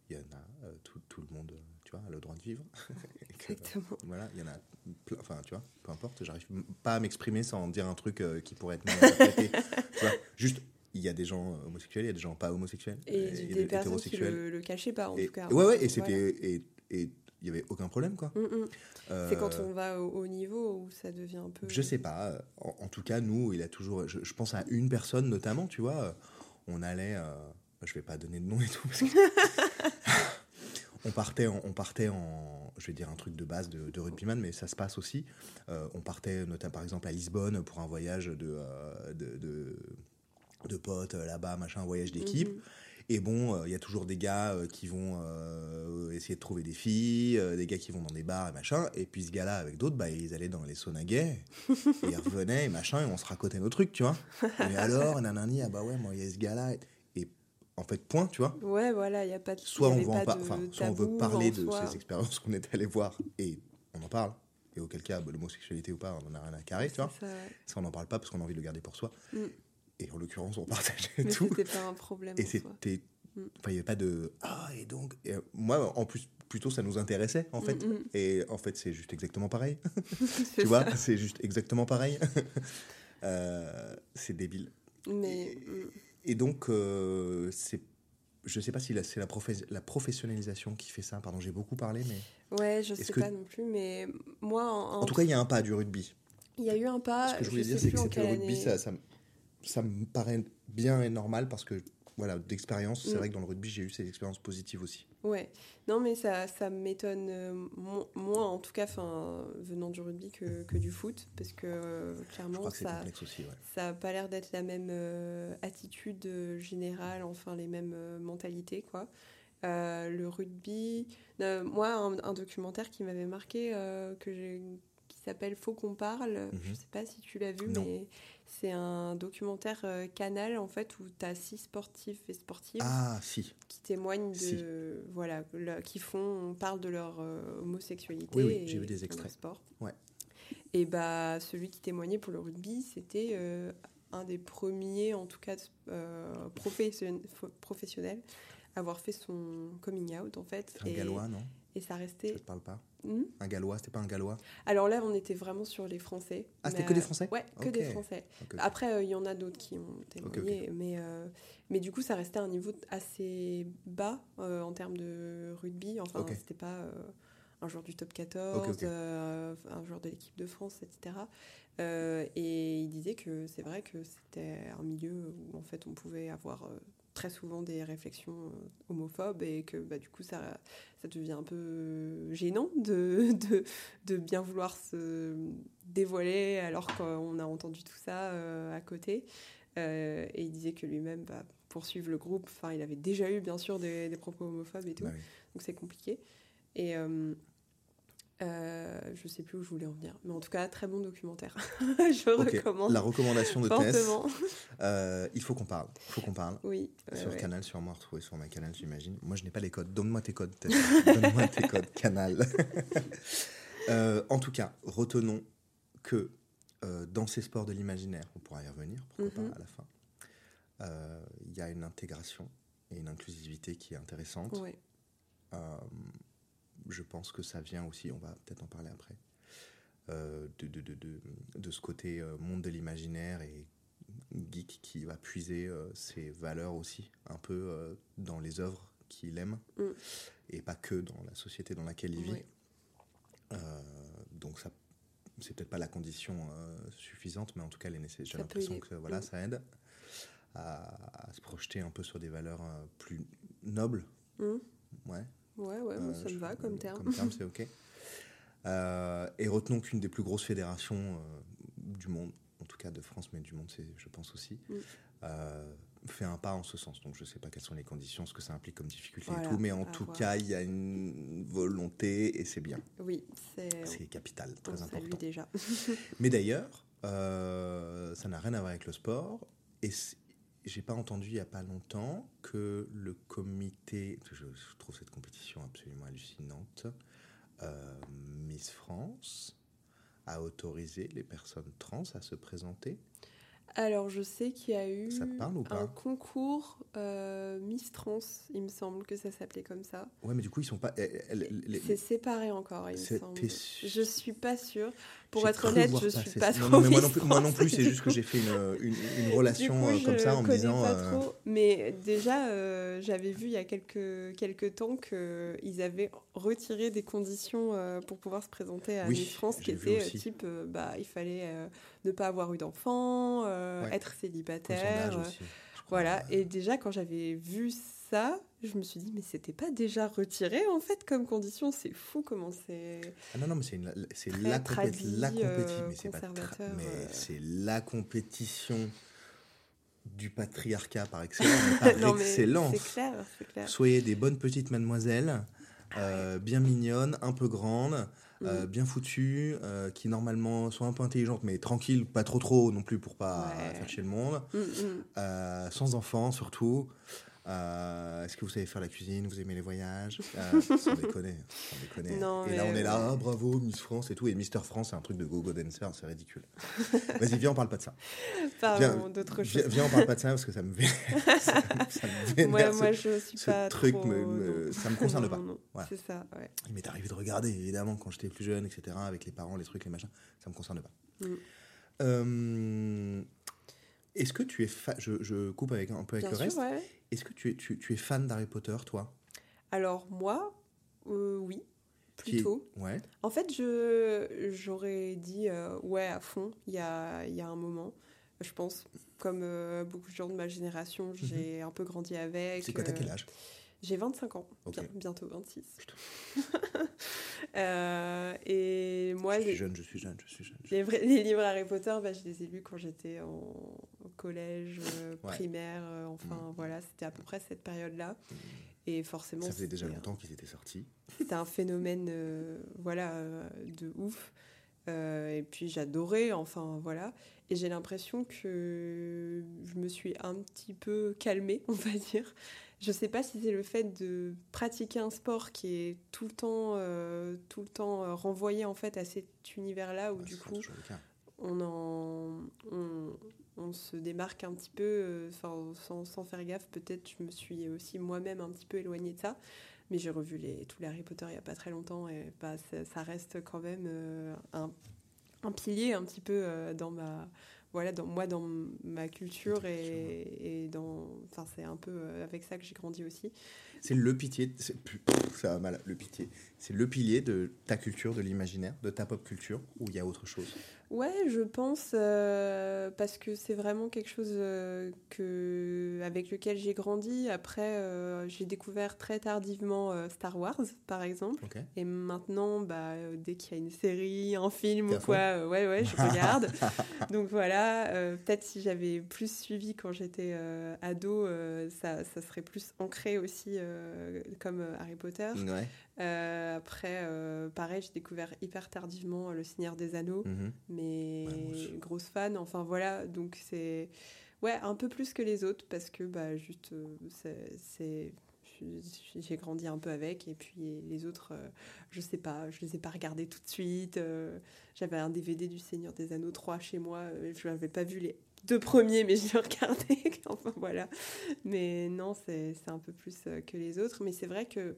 il y en a tout, tout, le monde, tu vois, a le droit de vivre. Exactement. Voilà, il y en a plein, enfin, tu vois, peu importe, j'arrive pas à m'exprimer sans dire un truc qui pourrait être mal interprété. tu vois, juste il y a des gens euh, homosexuels, il y a des gens pas homosexuels. Et, des, des personnes qui le, le cachaient pas, en et, tout cas. Ouais, ouais, et c'était. Et, et il n'y avait aucun problème, quoi. Mm, mm. C'est quand euh, on va au, niveau où ça devient un peu. Je sais pas. En, tout cas, nous, il a toujours. Je, pense à une personne notamment, tu vois. on allait, euh, je vais pas donner de nom et tout, parce que on partait, en, on partait en, je vais dire un truc de base de, de rugbyman, mais ça se passe aussi. Euh, on partait notamment par exemple à Lisbonne pour un voyage de, euh, de, de, de potes euh, là-bas, machin, un voyage d'équipe. Mhm. Et bon, euh, il y a toujours des gars euh, qui vont essayer de trouver des filles, des gars qui vont dans des bars et machin. Et puis ce gars-là, avec d'autres, bah, ils allaient dans les saunas gays. et ils revenaient et machin, et on se racontait nos trucs, tu vois. Et alors, nanani, ah bah ouais, moi, il y a ce gars-là. Et en fait, point, tu vois. Ouais, voilà, il y a pas de. Soit on, veut pas de soit on veut parler de soi. ces expériences qu'on est allé voir et on en parle. Et auquel cas, bah, l'homosexualité ou pas, on en a rien à carrer, tu vois. Ça, on n'en parle pas parce qu'on a envie de le garder pour soi. Mm. Et en l'occurrence, on partageait Mais tout. c'était pas un problème. Et c'était. Mm. Enfin, il n'y avait pas de. Ah, et donc. et, euh, moi, en plus, plutôt, ça nous intéressait, en fait. Mm, mm. Et en fait, c'est juste exactement pareil. Tu vois, c'est juste exactement pareil. Euh, c'est débile. Mais. Et, et donc, euh, c'est. Je sais pas si c'est la, la professionnalisation qui fait ça. Pardon, j'ai beaucoup parlé, mais. Ouais, je sais que- pas non plus, mais moi, en, En tout cas, il y a un pas du rugby. il y a eu un pas. Ce que je voulais dire, c'est que c'était le rugby, ça, ça, ça me paraît bien et normal parce que, voilà, d'expérience, c'est Mm. vrai que dans le rugby, j'ai eu ces expériences positives aussi. Ouais, non mais ça, ça m'étonne euh, mo- moins en tout cas, enfin venant du rugby que, que du foot, parce que euh, clairement que ça, complexe aussi, ouais. ça a pas l'air d'être la même euh, attitude générale, enfin les mêmes mentalités quoi. Le rugby, moi un, un documentaire qui m'avait marqué que j'ai s'appelle Faut qu'on parle. Je Mhm. sais pas si tu l'as vu, Non. mais c'est un documentaire euh, Canal en fait où tu as six sportifs et sportives Ah, si. qui témoignent de Si. voilà le- qui font on parle de leur euh, homosexualité Oui, oui, j'ai vu des extraits. sport Ouais. et bah celui qui témoignait pour le rugby c'était euh, un des premiers en tout cas euh, professionnels à avoir fait son coming out en fait C'est un gallois, non? Et ça Ça restait te parle pas Hmm Un gallois, c'était pas un gallois alors là on était vraiment sur les français Ah, c'était que des euh, Français ouais que des français après, euh, il y en a d'autres qui ont témoigné. Mais, euh, mais du coup, ça restait à un niveau assez bas en termes de rugby. Enfin, c'était pas un joueur du top 14, Ok, ok. euh, un joueur de l'équipe de France, etc. Euh, et il disait que c'est vrai que c'était un milieu où en fait on pouvait avoir euh, très souvent des réflexions euh, homophobes et que bah, du coup ça, ça devient un peu gênant de, de, de bien vouloir se dévoiler alors qu'on a entendu tout ça euh, à côté. Euh, et il disait que lui-même, bah, poursuivre le groupe, enfin il avait déjà eu bien sûr des, des propos homophobes et tout, Bah oui. donc c'est compliqué. Et euh, euh, je sais plus où je voulais en venir, mais en tout cas, très bon documentaire. je Ok, recommande La recommandation de Tess, euh, il faut qu'on parle. Il faut qu'on parle. Oui, sur ouais. Canal, sûrement retrouvé sur ma Canal, j'imagine. Moi, je n'ai pas les codes. Donne-moi tes codes, Tess. Donne-moi tes codes Canal. Euh, en tout cas, retenons que euh, dans ces sports de l'imaginaire, on pourra y revenir, pourquoi Mhm. pas, à la fin, il y a une intégration et une inclusivité qui est intéressante. Ouais. Je pense que ça vient aussi, on va peut-être en parler après, euh, de, de, de, de, de ce côté euh, monde de l'imaginaire et geek qui va puiser euh, ses valeurs aussi, un peu euh, dans les œuvres qu'il aime, Mm. et pas que dans la société dans laquelle il vit. Donc ça, c'est peut-être pas la condition suffisante, mais en tout cas, elle est nécessaire. J'ai l'impression que voilà, Mm. ça aide à, à se projeter un peu sur des valeurs plus nobles. Hum. Ouais. Ouais, ouais, moi, Euh, ça me va comme terme. Comme terme, c'est OK. Euh, et retenons qu'une des plus grosses fédérations euh, du monde, en tout cas de France, mais du monde, c'est, je pense aussi, Mm. euh, fait un pas en ce sens. Donc je ne sais pas quelles sont les conditions, ce que ça implique comme difficulté Voilà, et tout, mais en tout voir. cas, il y a une volonté et c'est bien. Oui, c'est C'est capital, très important. déjà. Mais d'ailleurs, euh, ça n'a rien à voir avec le sport. Et j'ai pas entendu il y a pas longtemps que le comité, je, trouve cette compétition absolument hallucinante, euh, Miss France a autorisé les personnes trans à se présenter. Alors, je sais qu'il y a eu parle un concours euh, Miss Trans, il me semble que ça s'appelait comme ça. Ouais, mais du coup ils sont pas. les- C'est séparé encore, il me semble. Je suis pas sûre. Pour être honnête, je suis pas trop Non, mais moi non plus, moi non plus, c'est juste que j'ai fait une, une, une relation coup, euh, comme ça en me disant. pas euh, trop. Mais déjà, euh, j'avais vu il y a quelques, quelques temps qu'ils avaient retiré des conditions pour pouvoir se présenter à Oui, Miss France, qui aussi. type, bah, il fallait ne pas avoir eu d'enfant, euh, Ouais. être célibataire. aussi, Voilà, et déjà quand j'avais vu ça, je me suis dit, mais c'était pas déjà retiré en fait comme condition C'est fou comment c'est. Ah non, non, mais c'est la, compétition. mais c'est pas tra- conservateur, mais c'est la compétition du patriarcat par excellence. mais par non, mais excellence. c'est clair, c'est clair. Soyez des bonnes petites mademoiselles, euh, bien mignonnes, un peu grandes, euh, Mm. bien foutues, euh, qui normalement sont un peu intelligentes, mais tranquilles, pas trop trop non plus pour pas Ouais. faire chier le monde. Mm, mm. Euh, sans enfants surtout. Euh, Est-ce que vous savez faire la cuisine? Vous aimez les voyages? Euh, Sans déconner. Sans déconner. Non, et là, on est là, ouais. ah, bravo, Miss France et tout. Et Mister France, c'est un truc de go-go dancer, c'est ridicule. Vas-y, viens, on parle pas de ça. Parlons d'autre Viens, chose. viens, on parle pas de ça parce que ça me, vé- ça, me- ça me vénère. Moi, ce- moi, je suis ce pas truc trop... me- me- non. ça me concerne Non, pas. Voilà. C'est ça, ouais. Il m'est arrivé de regarder, évidemment, quand j'étais plus jeune, etc., avec les parents, les trucs, les machins. Ça me concerne pas. Mm. Euh, Est-ce que tu es fan Je, je coupe avec, un peu avec Bien le sûr, reste. ouais. Est-ce que tu es, tu, tu es fan d'Harry Potter, toi? Alors, moi, euh, oui, Qui plutôt. Ouais. En fait, je j'aurais dit euh, ouais à fond il y a, il y a un moment. Je pense, comme euh, beaucoup de gens de ma génération, j'ai un peu grandi avec. Mhm. C'est quoi, t'as quel âge? J'ai 25 ans, bien- bientôt 26. Euh, et moi, Je suis les, jeune, je suis jeune, je suis jeune. les, vrais- les livres Harry Potter, bah, je les ai lus quand j'étais en, collège, euh, Ouais. primaire, euh, enfin Mhm. voilà, c'était à peu près cette période-là. Et forcément, Ça faisait déjà un- longtemps qu'ils étaient sortis. c'était un phénomène euh, voilà de ouf Euh, et puis j'adorais enfin voilà et j'ai l'impression que je me suis un petit peu calmée on va dire je sais pas si c'est le fait de pratiquer un sport qui est tout le temps euh, tout le temps euh, renvoyé en fait à cet univers là où du coup on en on, on se démarque un petit peu euh, sans, sans faire gaffe. Peut-être je me suis aussi moi-même un petit peu éloignée de ça. Mais j'ai revu les, tous les Harry Potter il n'y a pas très longtemps et bah, ça, ça reste quand même euh, un, un pilier un petit peu euh, dans ma voilà dans moi dans ma culture et, et dans enfin c'est un peu euh, avec ça que j'ai grandi aussi. C'est le pitié, ça va mal, le pitié. C'est le pilier de ta culture, de l'imaginaire, de ta pop culture, ou il y a autre chose? Ouais, je pense euh, parce que c'est vraiment quelque chose euh, que avec lequel j'ai grandi. Après, euh, j'ai découvert très tardivement Star Wars, par exemple. Ok. Et maintenant, bah, dès qu'il y a une série, un film ou quoi, ouais, ouais, je regarde. Donc voilà, peut-être si j'avais plus suivi quand j'étais ado, ça, ça serait plus ancré aussi comme Harry Potter. Ouais. Après, pareil, j'ai découvert hyper tardivement Le Seigneur des Anneaux Mhm. Mais Ouais, aussi. grosse fan. Enfin voilà, donc c'est ouais un peu plus que les autres parce que bah juste euh, c'est- j'ai- grandi un peu avec et puis les autres euh, je sais pas je les ai pas regardés tout de suite euh, j'avais un DVD du Seigneur des Anneaux 3 chez moi euh, je n'avais pas vu les deux premiers mais je les regardais enfin voilà mais non c'est un peu plus que les autres mais c'est vrai que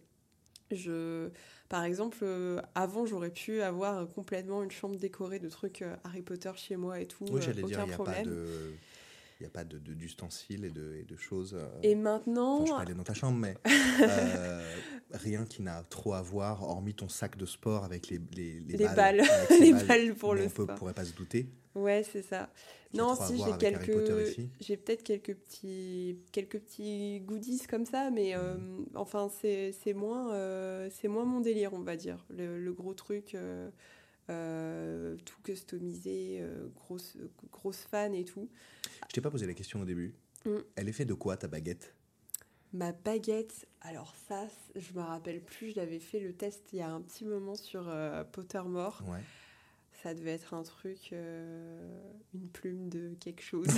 je par exemple, euh, avant, j'aurais pu avoir complètement une chambre décorée de trucs euh, Harry Potter chez moi et tout. Oui, euh, j'allais dire, il n'y a pas de. Il n'y a pas de- de- d'ustensiles et, de, et de choses. Et maintenant, Enfin, je suis pas dans ta chambre, mais rien qui n'a trop à voir, hormis ton sac de sport avec les, les, Les balles. Les balles pour dont le on sport. pourrait pas se douter. ouais, c'est ça. Non, si j'ai quelques, j'ai peut-être quelques petits, quelques petits goodies comme ça, mais euh, Mm. enfin c'est c'est moins, euh, c'est moins mon délire, on va dire. Le, le gros truc, euh, euh, tout customisé, euh, grosse, grosse fan et tout. Je t'ai pas posé la question au début. Mm. Elle est faite de quoi ta baguette? Ma baguette, alors ça, je me rappelle plus, je l'avais fait le test il y a un petit moment sur euh, Pottermore. Ouais. Ça devait être un truc, euh, une plume de quelque chose.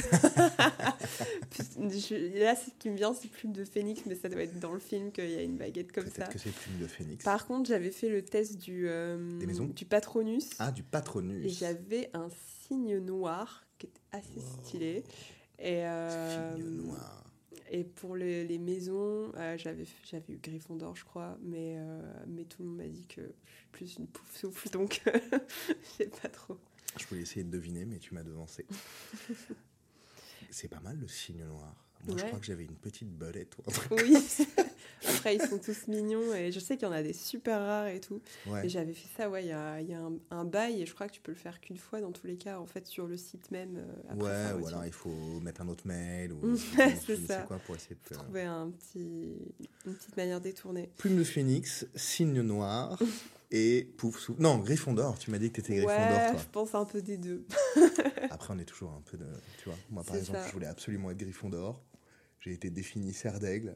Je- là, ce qui me vient, c'est plume de phénix, mais ça doit être dans le film qu'il y a une baguette comme ça. Peut-être que c'est plume de phénix. Par contre, j'avais fait le test du, euh, Des maisons? du Patronus. Ah, du patronus. Et j'avais un signe noir qui était assez Wow. stylé. Et, euh, Figne noire. Et pour les, les maisons, euh, j'avais j'avais eu Gryffondor, je crois, mais, euh, mais tout le monde m'a dit que je suis plus une pouf souffle, donc je sais pas trop. Je voulais essayer de deviner, mais tu m'as devancé. c'est pas mal le signe noir. Moi, je crois que j'avais une petite belette. ou un truc. Oui. Après, ils sont tous mignons et je sais qu'il y en a des super rares et tout. Ouais. Et j'avais fait ça, ouais, il y a, il y a un, un bail et je crois que tu peux le faire qu'une fois dans tous les cas, en fait, sur le site même. euh, après Ouais, ou alors il faut mettre un autre mail ou c'est ça. quoi pour essayer de faire. Trouver un petit, une petite manière détournée. Plume de phénix, signe noir et pouf sous. Non, Gryffondor. Tu m'as dit que t'étais Gryffondor, Ouais, toi. je pense un peu des deux. Après, on est toujours un peu de. Tu vois, moi par exemple, ça. je voulais absolument être Gryffondor. J'ai été défini serre d'aigle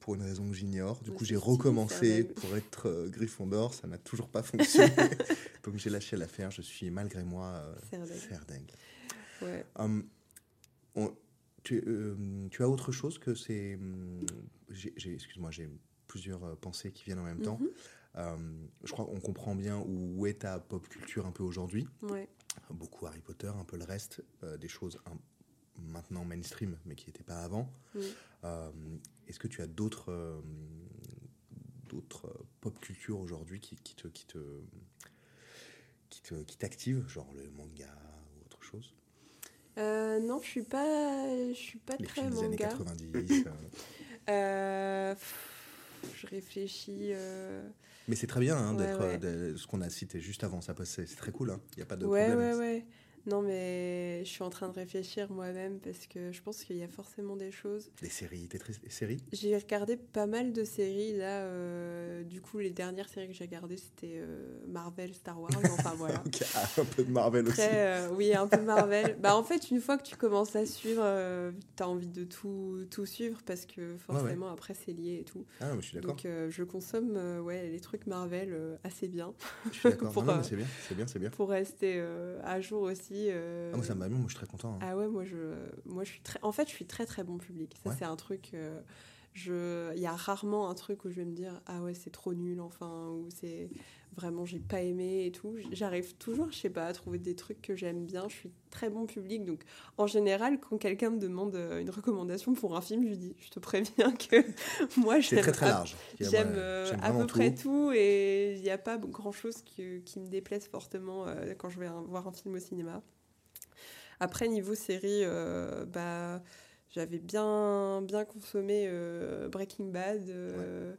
pour une raison que j'ignore. Du coup, j'ai recommencé pour être euh, Gryffondor. Ça n'a toujours pas fonctionné. Donc j'ai lâché l'affaire. Je suis malgré moi euh, Serre d'aigle. Ouais. Hum, on- tu, euh, tu as autre chose que c'est. hum, Excuse-moi, j'ai plusieurs euh, pensées qui viennent en même temps. Mhm. Hum, je crois qu'on comprend bien où est ta pop culture un peu aujourd'hui. Ouais. Beaucoup Harry Potter, un peu le reste, euh, des choses un- maintenant mainstream, mais qui n'étaient pas avant. Oui. Euh, Est-ce que tu as d'autres euh, d'autres euh, pop culture aujourd'hui qui, qui te qui te qui te qui t'activent, genre le manga ou autre chose? Euh, non, je suis pas, je suis pas Les très films des années manga. 90. euh. Euh, pff, je réfléchis. euh, Mais c'est très bien hein, d'être ouais. ce qu'on a cité juste avant. Ça c'est très cool. Il n'y a pas de ouais, problème. ouais, ouais. Non, mais je suis en train de réfléchir moi-même parce que je pense qu'il y a forcément des choses. Les séries, les séries? J'ai regardé pas mal de séries là. euh, du coup, les dernières séries que j'ai regardées, c'était euh, Marvel, Star Wars. Enfin voilà. Ah, un peu de Marvel aussi. Euh, oui, un peu Marvel. bah, en fait, une fois que tu commences à suivre, euh, t'as envie de tout, tout suivre parce que forcément, après, c'est lié et tout. Ah, non, mais je suis d'accord. Donc, je consomme ouais, les trucs Marvel assez bien Je suis d'accord. pour, Non, non, mais c'est bien, c'est bien, c'est bien. pour rester à jour aussi. Euh, Ah, moi, ça va bien. Moi, je suis très content. hein. Ah ouais, moi je, moi je suis très, en fait je suis très très bon public. Ça Ouais. c'est un truc, euh, je, il y a rarement un truc où je vais me dire ah ouais c'est trop nul enfin ou c'est vraiment j'ai pas aimé et tout. J'arrive toujours, je sais pas, à trouver des trucs que j'aime bien. Je suis très bon public donc en général quand quelqu'un me demande euh, une recommandation pour un film, je lui dis je te préviens que moi j'aime très très large. J'aime euh, à peu près tout. tout et il n'y a pas grand chose qui, qui me déplaise fortement euh, quand je vais voir un film au cinéma. Après, niveau série, euh, bah, j'avais bien, bien consommé euh, Breaking Bad, euh,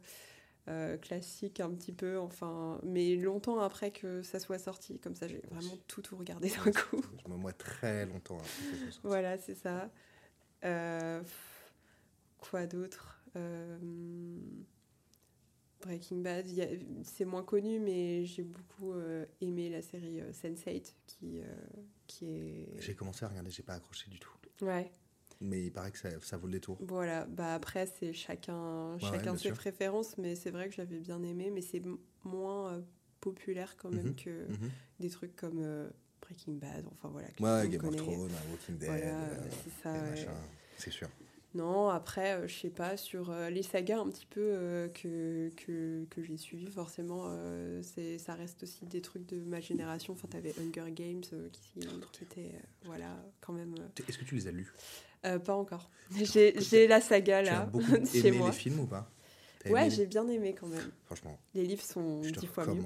euh, classique un petit peu, enfin, mais longtemps après que ça soit sorti. Comme ça, j'ai vraiment tout, tout regardé d'un coup. Je me moi très longtemps. après que ce soit sorti. Voilà, c'est ça. Quoi d'autre Breaking Bad, c'est moins connu, mais j'ai beaucoup aimé la série euh, Sense8, qui, qui est... J'ai commencé à regarder, j'ai pas accroché du tout. Ouais, Mais il paraît que ça, ça vaut le détour. voilà. Bah après, c'est chacun, ouais, chacun ses sûr. préférences, mais c'est vrai que j'avais bien aimé, mais c'est moins euh, populaire quand même Mhm, que Mhm. des trucs comme euh, Breaking Bad, enfin voilà. que Ouais, Game of. Thrones, Walking Dead, Voilà, euh, c'est ça. c'est sûr. Non, après, euh, je sais pas, sur euh, les sagas un petit peu euh, que, que, que j'ai suivi, forcément, c'est, ça reste aussi des trucs de ma génération. Enfin, t'avais Hunger Games qui, qui était, voilà, quand même. Est-ce que tu les as lus? Euh, pas encore. J'ai, la saga Tu as là, beaucoup chez aimé moi. les films ou pas Ouais, j'ai bien aimé quand même. Franchement, Les livres sont dix fois mieux.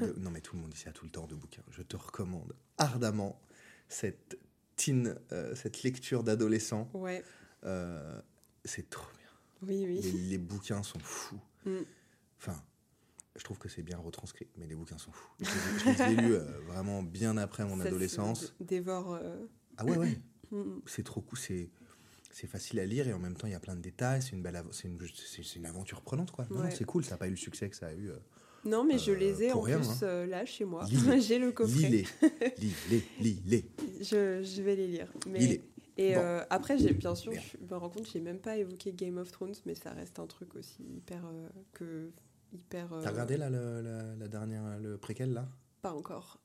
de- Non, mais tout le monde dit ça tout le temps de bouquins. Je te recommande ardemment cette teen, euh, cette lecture d'adolescent. Ouais, Euh, c'est trop bien. oui, oui. Les, les bouquins sont fous. Mm. Enfin, je trouve que c'est bien retranscrit, mais les bouquins sont fous. Je les, je les ai lus euh, vraiment bien après mon Ça adolescence. dé- dévore. Ah ouais, ouais. mm, c'est trop cool, c'est c'est facile à lire et en même temps il y a plein de détails, c'est une belle c'est une, une aventure prenante quoi. Ouais. c'est cool, ça n'a pas eu le succès que ça a eu. euh. Non, mais je Euh, les ai en rien, plus hein. euh, là chez moi. J'ai le coffret. Lis-les, lis-les, lis-les. Je, je vais les lire. Mais. Et Bon. euh, après, j'ai bien sûr, Merde. je me rends compte, j'ai même pas évoqué Game of Thrones, mais ça reste un truc aussi hyper euh, que hyper. T'as regardé là le, la, la dernière le préquel là? Pas encore.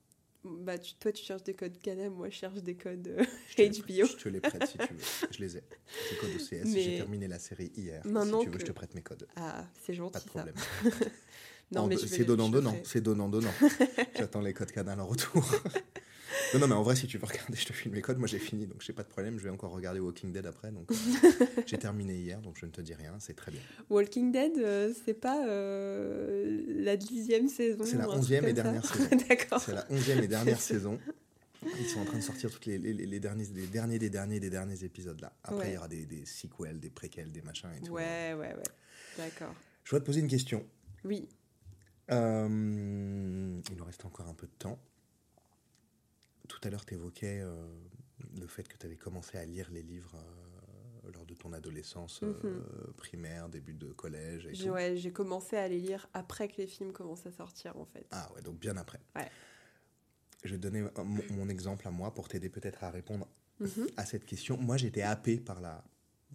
Bah, tu- toi, tu cherches des codes Canem, moi, je cherche des codes euh, Je te les HBO. prête- Je te les prête si tu veux. Je les ai. Les codes OCS. Mais- J'ai terminé la série hier. Maintenant si tu veux, que- je te prête mes codes. Ah, c'est Pas gentil de ça. problème. Non, En mais c'est le- donnant je le donnant. ferai. C'est donnant donnant. J'attends les codes canal en retour. non non mais en vrai si tu veux regarder je te file mes codes. Moi j'ai fini donc j'ai pas de problème. Je vais encore regarder Walking Dead après donc euh, j'ai terminé hier donc je ne te dis rien. C'est très bien. Walking Dead, euh, c'est pas euh, la dixième saison. C'est la onzième et dernière saison. D'accord. C'est la onzième et dernière saison. Ils sont en train de sortir toutes les, les, les derniers, les derniers des derniers des derniers épisodes là. Après, Ouais. il y aura des, des sequels, des préquels, des machins et tout. Ouais, ouais, ouais. D'accord. Je voudrais te poser une question. Oui. Euh, il nous reste encore un peu de temps. Tout à l'heure, tu évoquais le fait que tu avais commencé à lire les livres euh, lors de ton adolescence euh, Mhm. primaire, début de collège et ouais, j'ai commencé à les lire après que les films commencent à sortir, en fait. Ah ouais, donc bien après. Ouais. Je vais donner mon, mon exemple à moi pour t'aider peut-être à répondre Mhm. à cette question. Moi, j'étais happé par la,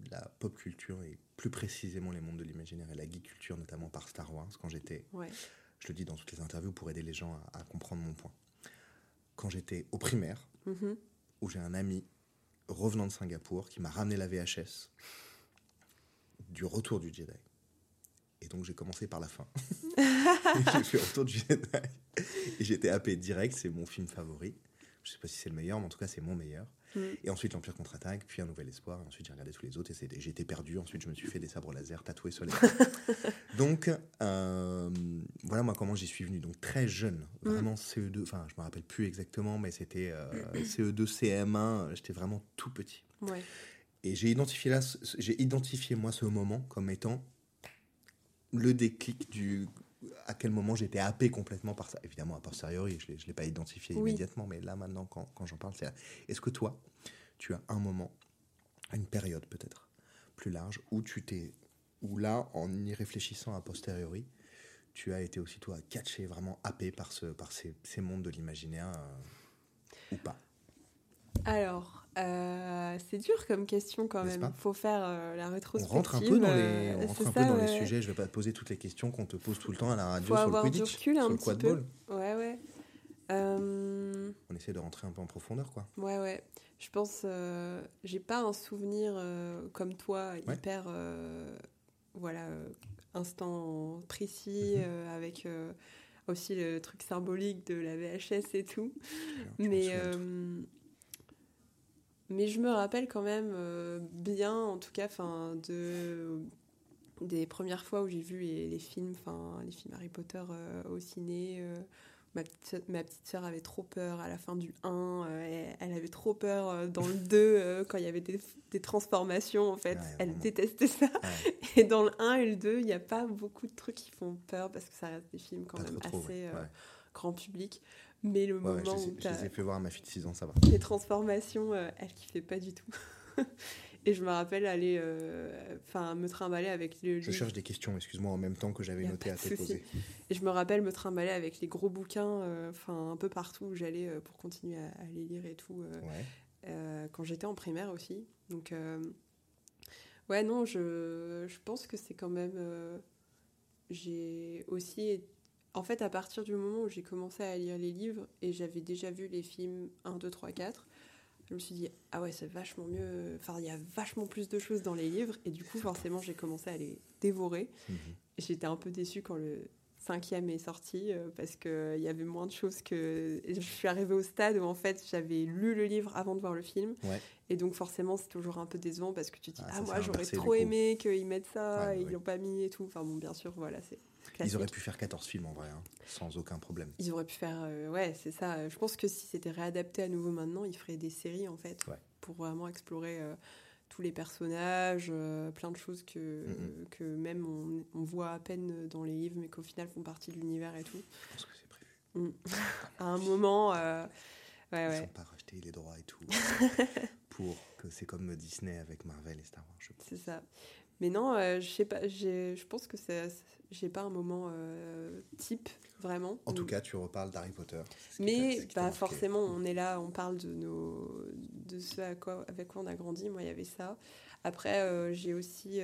la pop culture et plus précisément les mondes de l'imaginaire et la geek culture, notamment par Star Wars, quand j'étais Ouais. je le dis dans toutes les interviews pour aider les gens à, à comprendre mon point. Quand j'étais au primaire, Mhm. où j'ai un ami revenant de Singapour qui m'a ramené la VHS du retour du Jedi. Et donc j'ai commencé par la fin. j'ai fait Retour du Jedi. Et j'étais happé direct, c'est mon film favori. Je sais pas si c'est le meilleur, mais en tout cas c'est mon meilleur. Mm. Et ensuite l'Empire contre-attaque, puis un nouvel espoir. Et ensuite j'ai regardé tous les autres et j'étais perdu. Ensuite je me suis fait des sabres laser tatoués sur les Donc euh, voilà moi comment j'y suis venu. Donc très jeune, vraiment CE2. Enfin je me rappelle plus exactement, mais c'était euh, CE2, CM1. J'étais vraiment tout petit. Ouais. Et j'ai identifié là, j'ai identifié moi ce moment comme étant le déclic du à quel moment j'étais happé complètement par ça. Évidemment, a posteriori, je ne l'ai pas identifié Oui. immédiatement, mais là maintenant, quand, quand j'en parle, c'est. Est-ce que toi, tu as un moment, une période peut-être plus large, où tu t'es, où là, en y réfléchissant a posteriori, tu as été aussi toi catché, vraiment happé par, ce, par ces, ces mondes de l'imaginaire euh, ou pas? Alors, euh, c'est dur comme question quand même. pas Faut faire euh, la On rétrospective. rentre un peu dans les, euh, on rentre un peu dans les sujets. Je vais pas te poser toutes les questions qu'on te pose tout le temps à la radio Faut sur avoir le du Quidditch, recul un sur le petit quadball. peu. Ouais, ouais. Euh, On essaie de rentrer un peu en profondeur, quoi. Ouais, ouais. Je pense, j'ai pas un souvenir comme toi, Ouais. hyper, voilà, instant précis, Mhm. avec aussi le truc symbolique de la VHS et tout. Alors, Mais, souviens. Mais je me rappelle quand même euh, bien, en tout cas, enfin, de des premières fois où j'ai vu les, les films, enfin, les films Harry Potter euh, au ciné. euh, ma, petite, ma petite sœur avait trop peur à la fin du 1. euh, et elle avait trop peur dans le 2 euh, quand il y avait des, des transformations. En fait, Ouais, elle vraiment. détestait ça. Ouais. Et dans le 1 et le 2, il n'y a pas beaucoup de trucs qui font peur parce que ça reste des films quand Pas même trop, assez Ouais. grand public. Mais le Ouais, ouais, moment je, les ai, où je les ai fait voir à ma fille de 6 ans, ça va. les transformations, euh, elle kiffait pas du tout. et je me rappelle aller, euh, me trimballer avec le. Je cherche des questions, excuse-moi, en même temps que j'avais noté à te poser. Et je me rappelle me trimballer avec les gros bouquins, euh, enfin, un peu partout où j'allais euh, pour continuer à, à les lire et tout. Ouais. quand j'étais en primaire aussi. Donc, ouais, non, je, je pense que c'est quand même. j'ai aussi. En fait, à partir du moment où j'ai commencé à lire les livres et j'avais déjà vu les films 1, 2, 3, 4, je me suis dit, ah ouais, c'est vachement mieux. Enfin, il y a vachement plus de choses dans les livres. Et du coup, forcément, j'ai commencé à les dévorer. Mhm. J'étais un peu déçue quand le cinquième est sorti euh, parce qu'il y avait moins de choses que. Je suis arrivée au stade où en fait j'avais lu le livre avant de voir le film. Ouais. Et donc forcément c'est toujours un peu décevant parce que tu te dis Ah, Ah, moi j'aurais trop aimé qu'ils mettent ça Ouais, et ils l'ont pas mis et tout. Enfin bon, bien sûr, voilà, c'est Ils auraient pu faire 14 films en vrai, hein, sans aucun problème. Ils auraient pu faire. euh, ouais, c'est ça. Je pense que si c'était réadapté à nouveau maintenant, ils feraient des séries en fait. Ouais. Pour vraiment explorer euh, tous les personnages, euh, plein de choses que, que même on, on voit à peine dans les livres, mais qu'au final font partie de l'univers et tout. Je pense que c'est prévu. À un moment. ouais, Ils ouais. n'ont pas racheté les droits et tout. pour que c'est comme Disney avec Marvel et Star Wars, je pense. C'est ça. Mais non, euh, je sais pas. Je pense que c'est. J'ai pas un moment euh, type vraiment. En tout où- cas, tu reparles d'Harry Potter. Mais bah, forcément, on est là, on parle de nos, de ce à quoi, avec quoi on a grandi. Moi, il y avait ça. Après, euh, j'ai aussi,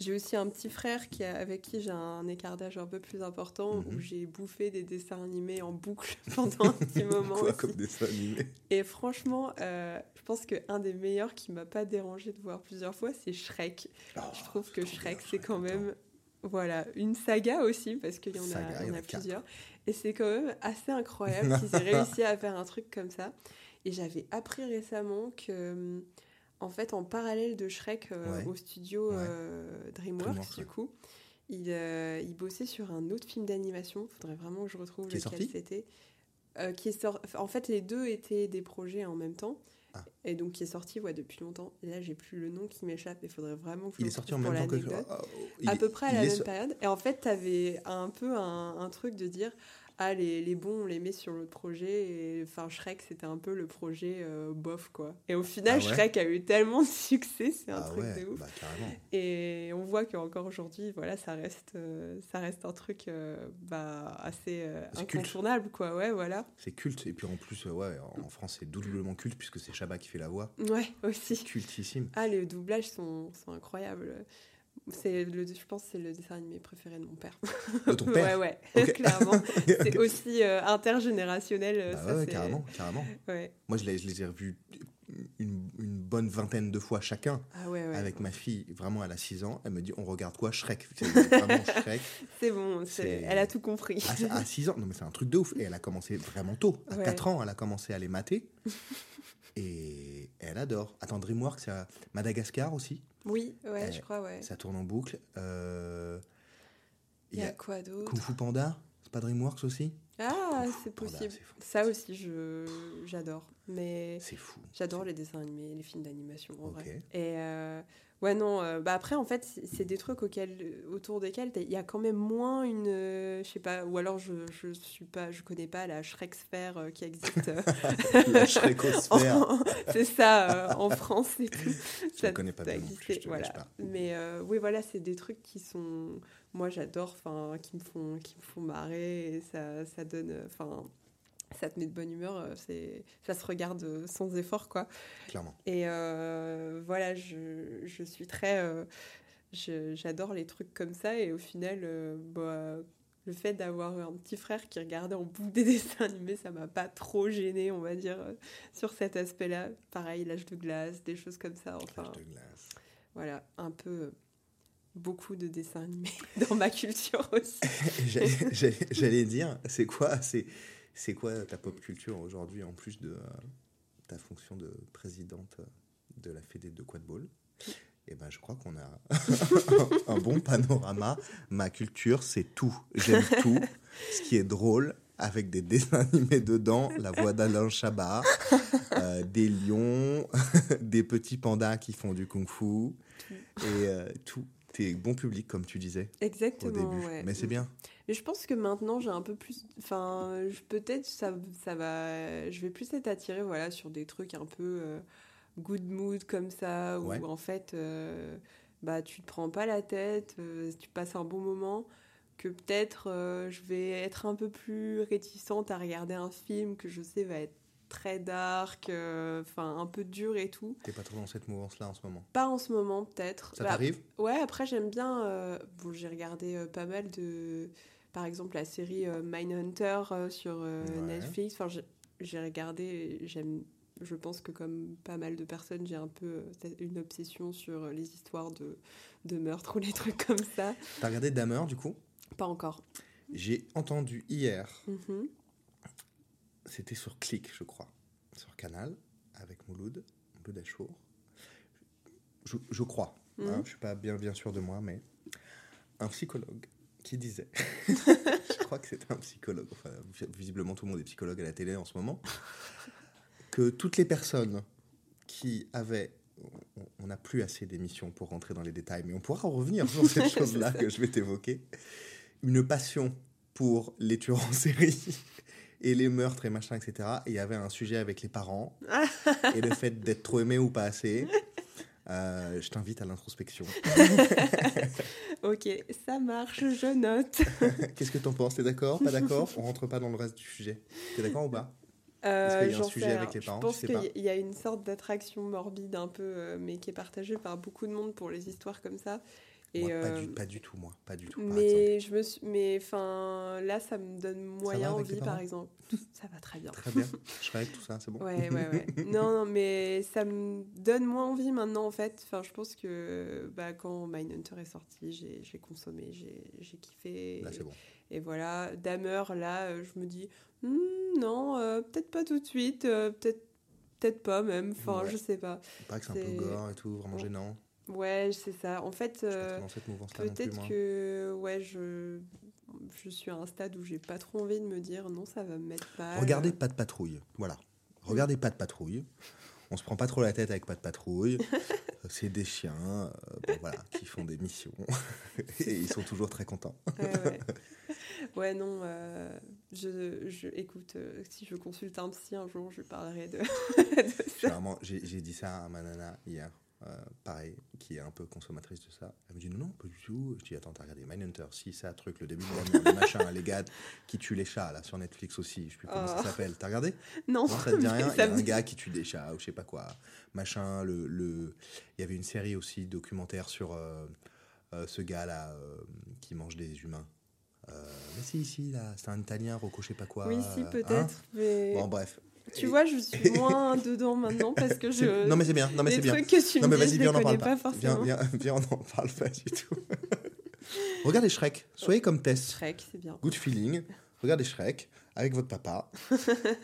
j'ai aussi un petit frère qui a- avec qui j'ai un écart d'âge un peu plus important, Mhm. où j'ai bouffé des dessins animés en boucle pendant un petit moment. Quoi comme dessin animé? Et franchement, euh, je pense que un des meilleurs qui m'a pas dérangé de voir plusieurs fois, c'est Shrek. Oh, Je trouve que Shrek, c'est quand même voilà, une saga aussi, parce qu'il y en a, y en a plusieurs. Et c'est quand même assez incroyable qu'ils aient réussi à faire un truc comme ça. Et j'avais appris récemment que, hum, en fait, en parallèle de Shrek euh, Ouais. au studio Ouais. euh, DreamWorks, DreamWorks, du coup, il, euh, il bossait sur un autre film d'animation. Faudrait vraiment que je retrouve Qui lequel c'était. Qui est sor- En fait, les deux étaient des projets en même temps. Ah. Et donc, qui est sorti ouais, depuis longtemps. Et là, j'ai plus le nom qui m'échappe. Il faudrait vraiment que je Il le est sorti en même temps que. Ah, oh, il à est- peu près à il la même so- période. Et en fait, tu avais un peu un, un truc de dire ah, les, les bons, on les met sur l'autre projet. Et enfin, Shrek, c'était un peu le projet euh, bof, quoi. Et au final, Ah ouais Shrek a eu tellement de succès, c'est un Ah truc ouais, de ouf. bah. Et on voit qu'encore aujourd'hui, voilà, ça reste, euh, ça reste un truc euh, bah, assez C'est culte. incontournable, quoi. Ouais, voilà. C'est culte. Et puis en plus, ouais, en France, c'est doublement culte puisque c'est Chabat qui fait la voix. Ouais, aussi. Cultissime. Ah, les doublages sont, sont incroyables. C'est le, je pense que c'est le dessin animé préféré de mon père. De ton père Ouais, ouais, clairement. C'est aussi euh, intergénérationnel. euh, Bah ça, ouais, carrément, carrément. Ouais. Moi, je les, je les ai revus une, une bonne vingtaine de fois chacun. Ah ouais, ouais. Avec ma fille, vraiment, elle a 6 ans. Elle me dit On regarde quoi Shrek? C'est vraiment Shrek. C'est bon, elle a tout compris. À, à 6 ans, non, mais c'est un truc de ouf. Et elle a commencé vraiment tôt. À Ouais. 4 ans, elle a commencé à les mater. Et elle adore. Attends, Dreamworks, c'est à Madagascar aussi. Oui, ouais, Eh, je crois, ouais. Ça tourne en boucle. Euh, Il y a quoi d'autre Kung Fu Panda C'est pas Dreamworks aussi Ah, c'est possible. Ça aussi, je j'adore. Mais C'est fou. j'adore les dessins animés, les films d'animation, en Ok. vrai. Et euh, ouais, non, euh, bah après, en fait, c'est des trucs auxquels, autour desquels il y a quand même moins une. euh, je sais pas, ou alors je, je suis pas, je connais pas la Shrek sphère euh, qui existe. euh, La Shrekosphère. c'est ça, euh, en France et tout. Je Ça ne connais pas bien voilà. pas. Mais euh, oui, voilà, c'est des trucs qui sont, moi j'adore, enfin, qui me font, qui me font marrer, et ça, ça donne, euh, enfin, ça te met de bonne humeur. euh, C'est, ça se regarde euh, sans effort, quoi. Clairement. Et euh, voilà, je, je suis très, euh, je- j'adore les trucs comme ça, et au final, euh, bah, le fait d'avoir un petit frère qui regardait en boucle des dessins animés, ça m'a pas trop gêné, on va dire, sur cet aspect-là. Pareil, l'âge de glace, des choses comme ça. Enfin, L'âge de glace. voilà, un peu beaucoup de dessins animés dans ma culture aussi. J'allais- J'allais j'allais dire, c'est quoi, c'est, c'est quoi ta pop culture aujourd'hui en plus de euh, ta fonction de présidente de la Fédé de Quadball Eh ben, je crois qu'on a un bon panorama. Ma culture, c'est tout. J'aime tout. Ce qui est drôle, avec des dessins animés dedans, la voix d'Alain Chabat, euh, des lions, des petits pandas qui font du kung-fu, et euh, tout. T'es bon public, comme tu disais au Exactement, début. ouais. Mais c'est bien. Mais je pense que maintenant, j'ai un peu plus. Enfin, je- peut-être ça, ça va. Je vais plus être attirée voilà, sur des trucs un peu euh, good mood comme ça, où Ouais. en fait, euh, bah, tu te prends pas la tête, euh, tu passes un bon moment. Que peut-être je vais être un peu plus réticente à regarder un film que je sais va être très dark, euh, enfin un peu dur et tout. T'es pas trop dans cette mouvance-là en ce moment? Pas en ce moment, peut-être. Ça Bah, t'arrive? Ouais, après j'aime bien. euh, bon, j'ai regardé euh, pas mal de. Par exemple, la série Mindhunter sur Ouais. Netflix. Enfin, j'ai- regardé. J'aime. Je pense que comme pas mal de personnes, j'ai un peu une obsession sur les histoires de, de meurtres ou les trucs comme ça. T'as regardé Dahmer du coup? Pas encore. J'ai entendu hier, Mhm. C'était sur Click, je crois, sur Canal, avec Mouloud, Mouloud Achour. Je, je crois, hein, Mhm. je suis pas bien, bien sûr de moi, mais un psychologue qui disait, je crois que c'était un psychologue, enfin, visiblement tout le monde est psychologue à la télé en ce moment, que toutes les personnes qui avaient on- on n'a plus assez d'émissions pour rentrer dans les détails, mais on pourra en revenir sur cette chose-là que je vais t'évoquer. Une passion pour les tueurs en série et les meurtres et machin, etc. Et il y avait un sujet avec les parents et le fait d'être trop aimé ou pas assez. Euh, je t'invite à l'introspection. Ok, ça marche, je note. Qu'est-ce que t'en penses? T'es d'accord? Pas d'accord? On rentre pas dans le reste du sujet. T'es d'accord ou pas? Euh, qu'il y a un sujet avec les parents, Je pense tu sais qu'il y a une sorte d'attraction morbide un peu, euh, mais qui est partagée par beaucoup de monde pour les histoires comme ça. Et, Moi, pas, euh, du, pas du tout, moi. Pas du tout, mais je me suis, mais enfin, là, ça me donne moyen avec envie, par exemple. Ça va très bien. Très bien. Shrek, tout ça, c'est bon Ouais, ouais, ouais. non, non, mais ça me donne moins envie maintenant, en fait. Enfin, je pense que bah, quand Mindhunter est sorti, j'ai consommé, j'ai kiffé. Là, c'est bon. Et voilà, Damer, là, euh, je me dis, Hmm, non, euh, peut-être pas tout de suite, euh, peut-être peut-être pas même, enfin, Ouais. je sais pas. Il paraît que c'est un peu gore et tout, vraiment Ouais. gênant. Ouais, c'est ça. En fait, pas euh, peut-être que ouais, je, je suis à un stade où j'ai pas trop envie de me dire non, ça va me mettre mal. Regardez Pas de patrouille. Voilà. Regardez Pas de patrouille. On se prend pas trop la tête avec Pas de patrouille. C'est des chiens euh, bon, voilà, qui font des missions. Et ils sont toujours très contents. Ouais, ouais. Ouais, non, euh, je, je, écoute, euh, si je consulte un psy un jour, je parlerai de, de ça. j'ai dit ça à ma nana hier. Euh, pareil, qui est un peu consommatrice de ça. Elle me dit non, non, pas du tout. Je dis attends, t'as regardé Mindhunter, si ça, truc, le début de l'année, les machins, les gars qui tuent les chats, là, sur Netflix aussi. Je sais plus comment ça Oh. s'appelle. T'as regardé? Non, Non, ça te dit rien. Il y a un dit- gars qui tue des chats ou je sais pas quoi. Machin, le, le... il y avait une série aussi documentaire sur euh, euh, ce gars-là qui mange des humains. Mais si, ici, là, c'est un italien, Rocco, je sais pas quoi. Oui, si, hein. peut-être. mais Bon, bref. Tu Et- vois, je suis moins dedans maintenant parce que je. Non, mais c'est bien. Non, mais c'est bien. trucs que tu Non, me mais dis, vas-y, je viens, les on en connais parle pas pas. Viens, forcément. viens, viens, on n'en parle pas du tout. Regardez Shrek. Soyez comme Tess. Shrek, c'est bien. Good feeling. Regardez Shrek avec votre papa.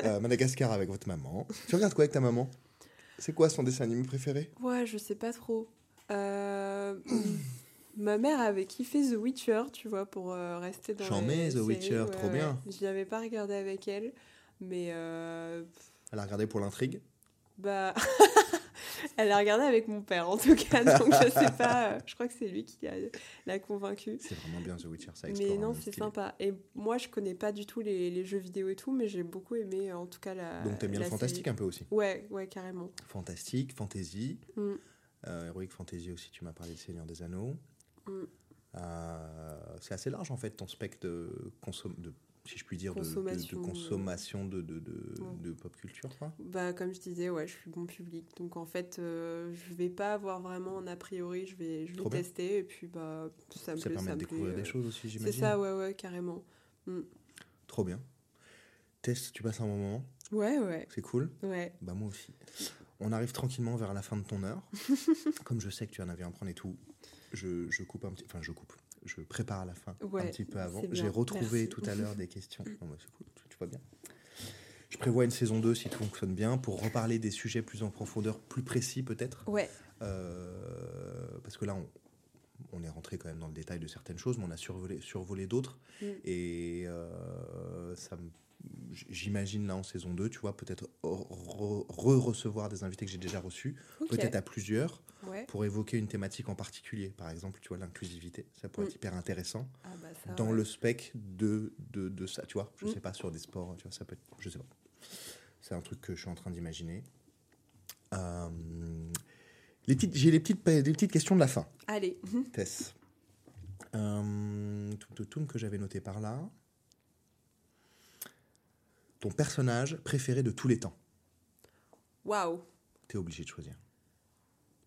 Euh, Madagascar avec votre maman. Tu regardes quoi avec ta maman? C'est quoi son dessin animé préféré? Ouais, je sais pas trop. Euh, ma mère avait kiffé The Witcher, tu vois, pour euh, rester dans J'en mets, The séries, Witcher, ouais, trop ouais. bien. Je l'avais pas regardé avec elle, mais euh, Elle a regardé pour l'intrigue. bah, elle l'a regardé avec mon père en tout cas, donc je sais pas. euh, je crois que c'est lui qui a- l'a convaincu. C'est vraiment bien The Witcher, ça explore. Mais non, c'est sympa. Et moi, je connais pas du tout les, les jeux vidéo et tout, mais j'ai beaucoup aimé, en tout cas, la. Donc t'aimes bien le fantastique série. un peu aussi. Ouais, ouais, carrément. Fantastique, fantasy, Mm. euh, heroic fantasy aussi. Tu m'as parlé de Seigneur des Anneaux. Mm. Euh, c'est assez large en fait ton spectre de de si je puis dire de- de- de Consommation. consommation de, de, de, Ouais. de pop culture quoi. Bah, comme je disais, ouais, je suis bon public. Donc, en fait, euh, je vais pas avoir vraiment un a priori. Je vais, je vais Trop bien. tester. Et puis, bah, ça me Ça plaît. permet ça de plaît, découvrir euh, des choses aussi C'est j'imagine. ça, ouais, ouais, carrément. Trop bien. Test, tu passes un bon moment, Ouais, ouais, c'est cool. ouais. Bah moi aussi. On arrive tranquillement vers la fin de ton heure. Comme je sais que tu en avais un prendre et tout, je, je coupe un petit, enfin je coupe, je prépare à la fin Ouais, un petit peu avant. J'ai retrouvé merci. tout à l'heure des questions. Non, bah, cool, tu, tu vois bien. Je prévois une saison 2 si tout fonctionne bien pour reparler des sujets plus en profondeur, plus précis peut-être. Ouais, Euh, parce que là, on, on est rentré quand même dans le détail de certaines choses, mais on a survolé, survolé d'autres. Mm. Et euh, ça me- j'imagine là en saison 2, tu vois, peut-être re- re-recevoir des invités que j'ai déjà reçus, peut-être à plusieurs, Ouais. pour évoquer une thématique en particulier. Par exemple, tu vois, l'inclusivité, ça pourrait Mm. être hyper intéressant Ah, bah, ça, dans ouais. le spec de, de, de ça, tu vois. Je Mm. sais pas, sur des sports, tu vois, ça peut être, je sais pas. C'est un truc que je suis en train d'imaginer. Euh, les petites, j'ai les petites, des petites questions de la fin. Allez. Tess. Euh, tout, tout, tout que j'avais noté par là. Ton personnage préféré de tous les temps. Waouh. T'es obligé de choisir.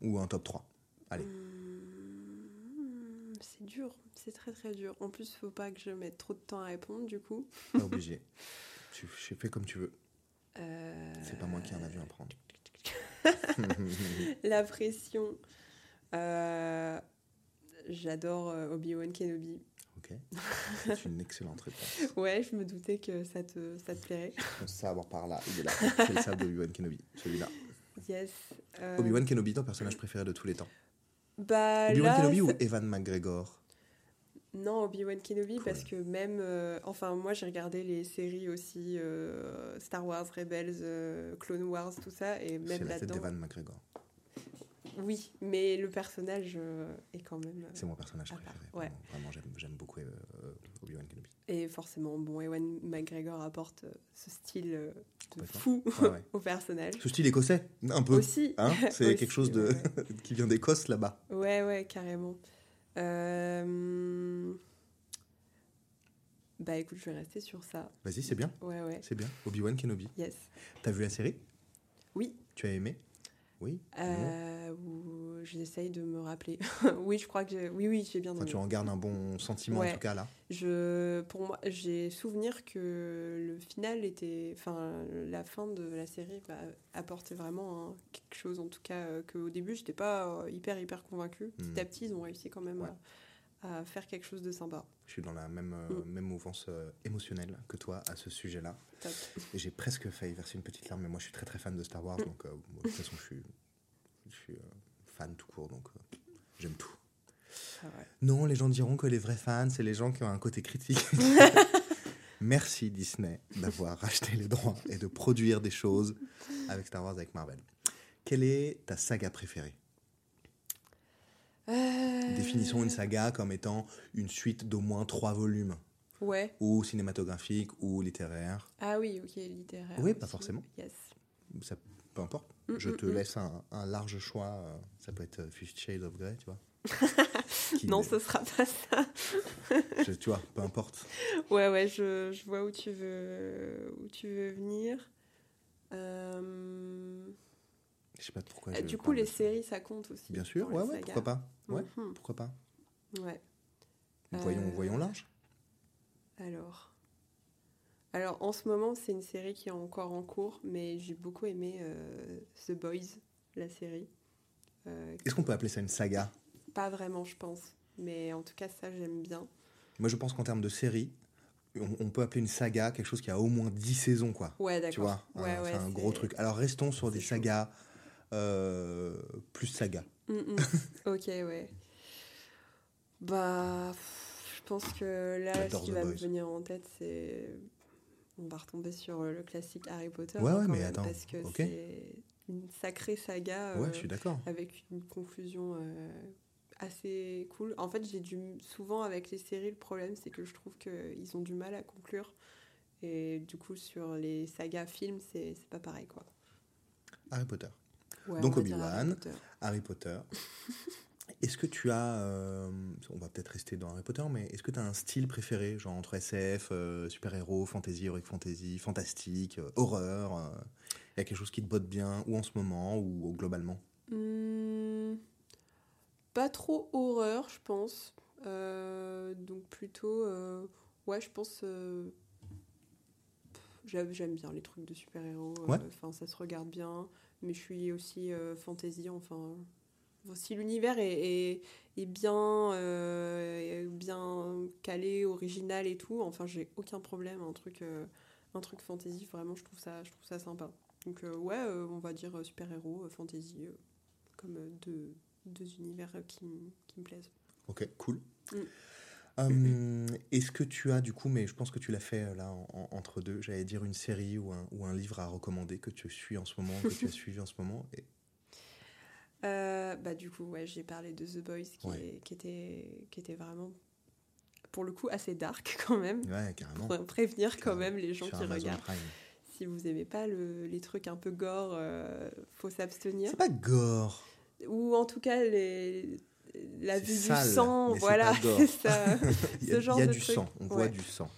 Ou un top 3. Allez. Hmm, C'est dur, c'est très très dur. En plus, faut pas que je mette trop de temps à répondre, du coup. Obligé. tu je fais comme tu veux. Euh, C'est pas moi qui en a vu en prendre. La pression. Euh, J'adore euh, Obi-Wan Kenobi. Ok. C'est une excellente réponse. Ouais, je me doutais que ça te, ça te plairait. Sait savoir par là. Il est là. C'est le sable d'Obi-Wan Kenobi. Celui-là. Yes. euh, Obi-Wan Kenobi, ton personnage préféré de tous les temps. Bah, Obi-Wan Kenobi ou Evan McGregor? Non, Obi-Wan Kenobi, Cool. parce que même. euh, enfin, moi, j'ai regardé les séries aussi euh, Star Wars, Rebels, euh, Clone Wars, tout ça. Et C'est même la tête là-dedans. d'Evan McGregor. Oui, mais le personnage euh, est quand même. euh, C'est mon personnage à part, préféré. ouais. Vraiment, j'aime, beaucoup euh, Obi-Wan Kenobi. Et forcément, bon, Ewan McGregor apporte ce style de fou Ouais, ouais. au personnage. Ce style écossais, un peu. Aussi. Hein c'est Aussi, quelque chose de qui vient d'Écosse là-bas. Ouais, ouais, carrément. Euh, Bah écoute, je vais rester sur ça. Vas-y, c'est bien, Ouais, ouais. c'est bien. Obi-Wan Kenobi. Yes. T'as vu la série? Oui. Tu as aimé? Oui. Euh, ou- J'essaye de me rappeler. oui, je crois que oui, oui, j'ai bien Enfin, tu en gardes un bon sentiment en tout cas là. Je, pour moi, j'ai souvenir que le final était, enfin, la fin de la série bah, apportait vraiment un- quelque chose, en tout cas, euh, qu'au début, j'étais pas euh, hyper hyper convaincue. Petit Mm. à petit, ils ont réussi quand même Ouais. à, à faire quelque chose de sympa. Je suis dans la même, euh, Mm. même mouvance euh, émotionnelle que toi à ce sujet-là. J'ai presque failli verser une petite larme, mais moi je suis très très fan de Star Wars, Mm. donc euh, de toute façon je suis, je suis euh, fan tout court, donc J'aime tout. Ah ouais. Non, les gens diront que les vrais fans, c'est les gens qui ont un côté critique. Merci Disney d'avoir racheté les droits et de produire des choses avec Star Wars, avec Marvel. Quelle est ta saga préférée? Euh, Définissons une saga comme étant une suite d'au moins trois volumes, Ouais. ou cinématographique, ou littéraire. Ah oui, ok, littéraire. Oui, pas forcément. Yes. Ça, peu importe. Mm, Je mm, te mm. laisse un, un large choix. euh, Ça peut être euh, Fifty Shades of Grey, tu vois. Non, ce sera pas ça. je- tu vois, peu importe. Ouais, ouais, je, je vois où tu veux, où tu veux venir. Euh, Je sais pas pourquoi. euh, du coup, les séries, ça compte aussi. Bien sûr, ouais, ouais, pourquoi pas. Ouais, Mhm, pourquoi pas. ouais. Voyons, Euh, voyons large. Alors. Alors, en ce moment, c'est une série qui est encore en cours, mais j'ai beaucoup aimé euh, The Boys, la série. Euh, Est-ce qu'on peut appeler ça une saga? Pas vraiment, je pense. Mais en tout cas, ça, j'aime bien. Moi, je pense qu'en termes de série, on, on peut appeler une saga quelque chose qui a au moins 10 saisons, quoi. Ouais, Tu d'accord. vois, Ouais, un- ouais, c'est un c'est- gros truc. Alors restons sur c'est des sagas euh, plus saga. Mm, mm. ok, ouais. Bah, pff, je pense que là, ce qui va me venir en tête, c'est. On va retomber sur euh, le classique Harry Potter. Ouais, hein, ouais, mais même, attends, Parce que c'est une sacrée saga. Ouais, euh, je suis d'accord. avec une conclusion euh, assez cool. En fait, j'ai du souvent avec les séries, le problème c'est que je trouve qu'ils ont du mal à conclure. Et du coup, sur les sagas films, c'est pas pareil quoi. Harry Potter. Ouais, Donc Obi-Wan. Harry Potter. Est-ce que tu as, euh, on va peut-être rester dans Harry Potter, mais est-ce que tu as un style préféré, genre entre SF, euh, super-héros, fantasy, heroic fantasy, fantastique, euh, horreur Il y a quelque chose qui te botte bien, ou en ce moment, ou, ou globalement? Hmm, pas trop horreur, je pense. Donc plutôt, ouais, je pense. j'aime bien les trucs de super-héros. Ouais. Enfin, ça se regarde bien. Mais je suis aussi euh, fantasy. Enfin, si l'univers est, est, est bien, euh, bien calé, original et tout, enfin, j'ai aucun problème. Un truc, euh, un truc fantasy, vraiment, je trouve ça, je trouve ça sympa. Donc euh, ouais, on va dire super-héros, fantasy, comme deux, deux univers qui, qui me plaisent. Ok, cool. Mm. Hum, Est-ce que tu as du coup, mais je pense que tu l'as fait euh, là en- en- entre deux, j'allais dire une série ou un, ou un livre à recommander que tu suis en ce moment, que tu as suivi en ce moment et... Euh, bah du coup, ouais, j'ai parlé de The Boys qui, Ouais. est- qui, était, qui était vraiment, pour le coup, assez dark quand même. Ouais, carrément. Pour prévenir quand Carrément. même les gens Sur qui Amazon regardent. Prime. Si vous aimez pas le- les trucs un peu gore, euh, faut s'abstenir. C'est pas gore. Ou en tout cas, les, la vue sale, du sang, c'est voilà, c'est ça. Il y a, y du truc. sang, on voit du sang.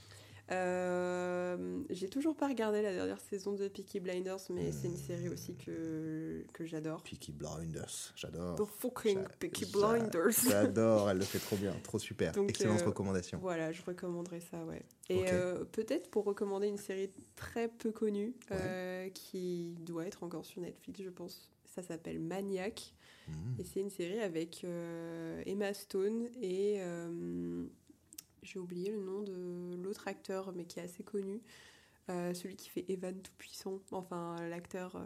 Euh, j'ai toujours pas regardé la dernière saison de Peaky Blinders, mais c'est une série aussi que, que j'adore. Peaky Blinders, j'adore. The fucking Peaky Blinders. J'adore, elle le fait trop bien, trop super. Donc, Excellente euh, recommandation. Voilà, je recommanderais ça, ouais. Et euh, peut-être pour recommander une série très peu connue, euh, qui doit être encore sur Netflix, je pense. Ça s'appelle Maniac. Mm. Et c'est une série avec euh, Emma Stone et euh, j'ai oublié le nom de l'autre acteur, mais qui est assez connu. Euh, celui qui fait Evan Tout-Puissant. Enfin, l'acteur.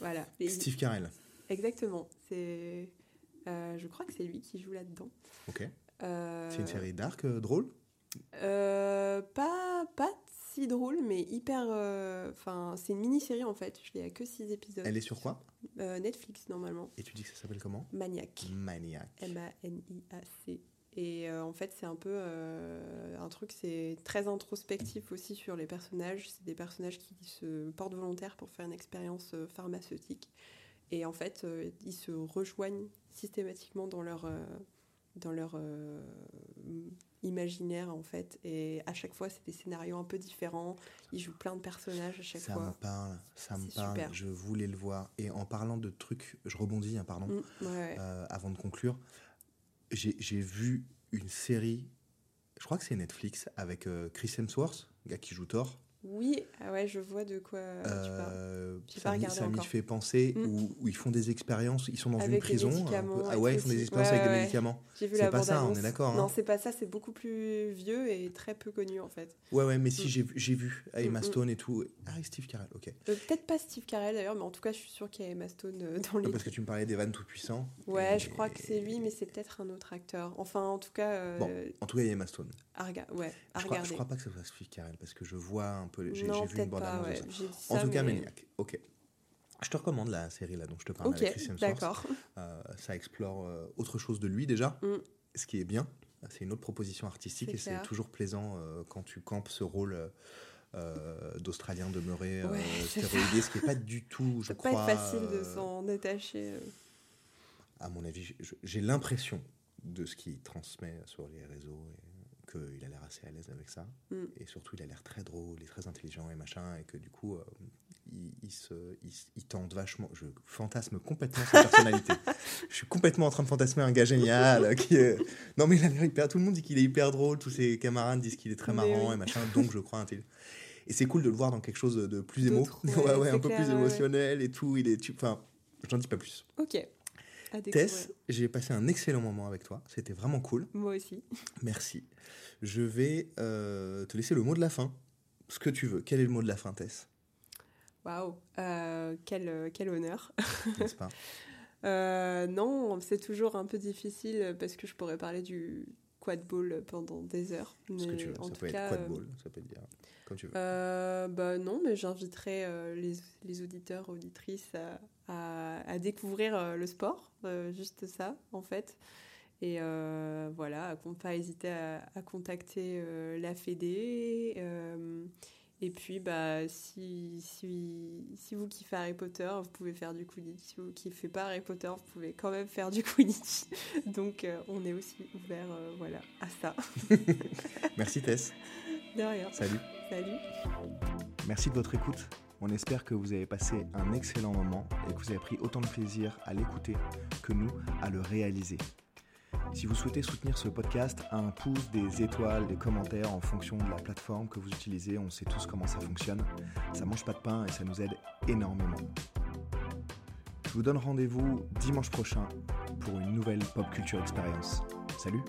Voilà. Steve Carell. Exactement. C'est. je crois que c'est lui qui joue là-dedans. Ok. C'est une série dark, drôle? Pas, pas si drôle, mais hyper. euh, Enfin, c'est une mini-série en fait. Je l'ai à que 6 épisodes. Elle est sur quoi? Euh, Netflix normalement. Et tu dis que ça s'appelle comment? Maniac. Maniac. M-A-N-I-A-C. Et euh, en fait, c'est un peu un truc, c'est très introspectif aussi sur les personnages. C'est des personnages qui se portent volontaires pour faire une expérience pharmaceutique. Et en fait, ils se rejoignent systématiquement dans leur, dans leur euh, imaginaire, en fait. Et à chaque fois, c'est des scénarios un peu différents. Ils jouent plein de personnages à chaque Ça me fois. parle, ça me parle. super. Je voulais le voir. Et en parlant de trucs, je rebondis, hein, pardon, Mm, ouais. euh, avant de conclure. J'ai vu une série, je crois que c'est Netflix, avec euh, Chris Hemsworth, gars qui joue Thor. Oui, ah ouais, je vois de quoi tu parles. Euh, pas ça m'y fait penser Mm. où, où ils font des expériences, ils sont dans une Avec prison. un peu- Ah ouais, ils font des expériences Ouais, avec des médicaments. C'est pas ça, on est d'accord, hein. Non, c'est pas ça, c'est beaucoup plus vieux et très peu connu en fait. Ouais, ouais, mais si Mm. j'ai vu- à Emma Mm. Stone et tout. Ah, et Steve Carell, ok. Euh, Peut-être pas Steve Carell d'ailleurs, mais en tout cas, je suis sûre qu'il y a Emma Stone euh, dans les. Parce que tu me parlais d'Evan Tout-Puissant. Ouais, et- je crois que c'est lui, mais c'est peut-être un autre acteur. Enfin, en tout cas, euh, Bon, En tout cas, il y a Emma Stone. à, rega- ouais, à Je crois, je crois pas que ce soit Steve Carell parce que je vois un peu. J'ai vu une bande pas. annonce de Ouais. ça. J'ai dit En tout cas, Maniac. Ok. Je te recommande la série là dont je te parle Ok, avec Chris Hemsworth. d'accord. Euh, ça explore euh, autre chose de lui déjà, Mm. ce qui est bien. C'est une autre proposition artistique et c'est toujours plaisant euh, quand tu campes ce rôle d'Australien demeuré Ouais, stéroïdé, ce qui n'est pas du tout, je crois. pas être facile de s'en détacher. à mon avis, j'ai- l'impression de ce qu'il transmet sur les réseaux et qu'il a l'air assez à l'aise avec ça. Mm. Et surtout, il a l'air très drôle, il est très intelligent et machin, et que du coup, euh, il, il se, il, tente vachement. Je fantasme complètement sa personnalité. je suis complètement en train de fantasmer un gars génial. euh, qui est- Non, mais il a l'air hyper. Tout le monde dit qu'il est hyper drôle, tous ses camarades disent qu'il est très Mais marrant oui. et machin, donc je crois intelligent. Et c'est cool de le voir dans quelque chose de plus émo. Ouais, ouais, un peu plus ouais. émotionnel et tout. Il est. Enfin, j'en dis pas plus. Ok. Tess, j'ai passé un excellent moment avec toi. C'était vraiment cool. Moi aussi. Merci. Je vais euh, te laisser le mot de la fin. Ce que tu veux. Quel est le mot de la fin, Tess? Waouh. Euh, quel, euh, quel honneur. N'est-ce pas? Euh, non, c'est toujours un peu difficile parce que je pourrais parler du quad ball pendant des heures. Ce que tu veux. en Ça tout peut cas, être quad ball, ça peut dire comme tu veux. Euh, bah non, mais j'inviterai les, les auditeurs, auditrices à, à- à découvrir euh, le sport, euh, juste ça en fait. Et euh, voilà, pas hésiter à, à contacter euh, la Fédé. euh, et puis, bah, si, si, si vous kiffez Harry Potter, vous pouvez faire du Quidditch. Si vous kiffez pas Harry Potter, vous pouvez quand même faire du Quidditch. Donc, on est aussi ouvert voilà, à ça. Merci, Tess. De rien. Salut. Salut. Merci de votre écoute. On espère que vous avez passé un excellent moment et que vous avez pris autant de plaisir à l'écouter que nous à le réaliser. Si vous souhaitez soutenir ce podcast, un pouce, des étoiles, des commentaires en fonction de la plateforme que vous utilisez, on sait tous comment ça fonctionne. Ça mange pas de pain et ça nous aide énormément. Je vous donne rendez-vous dimanche prochain pour une nouvelle pop culture expérience. Salut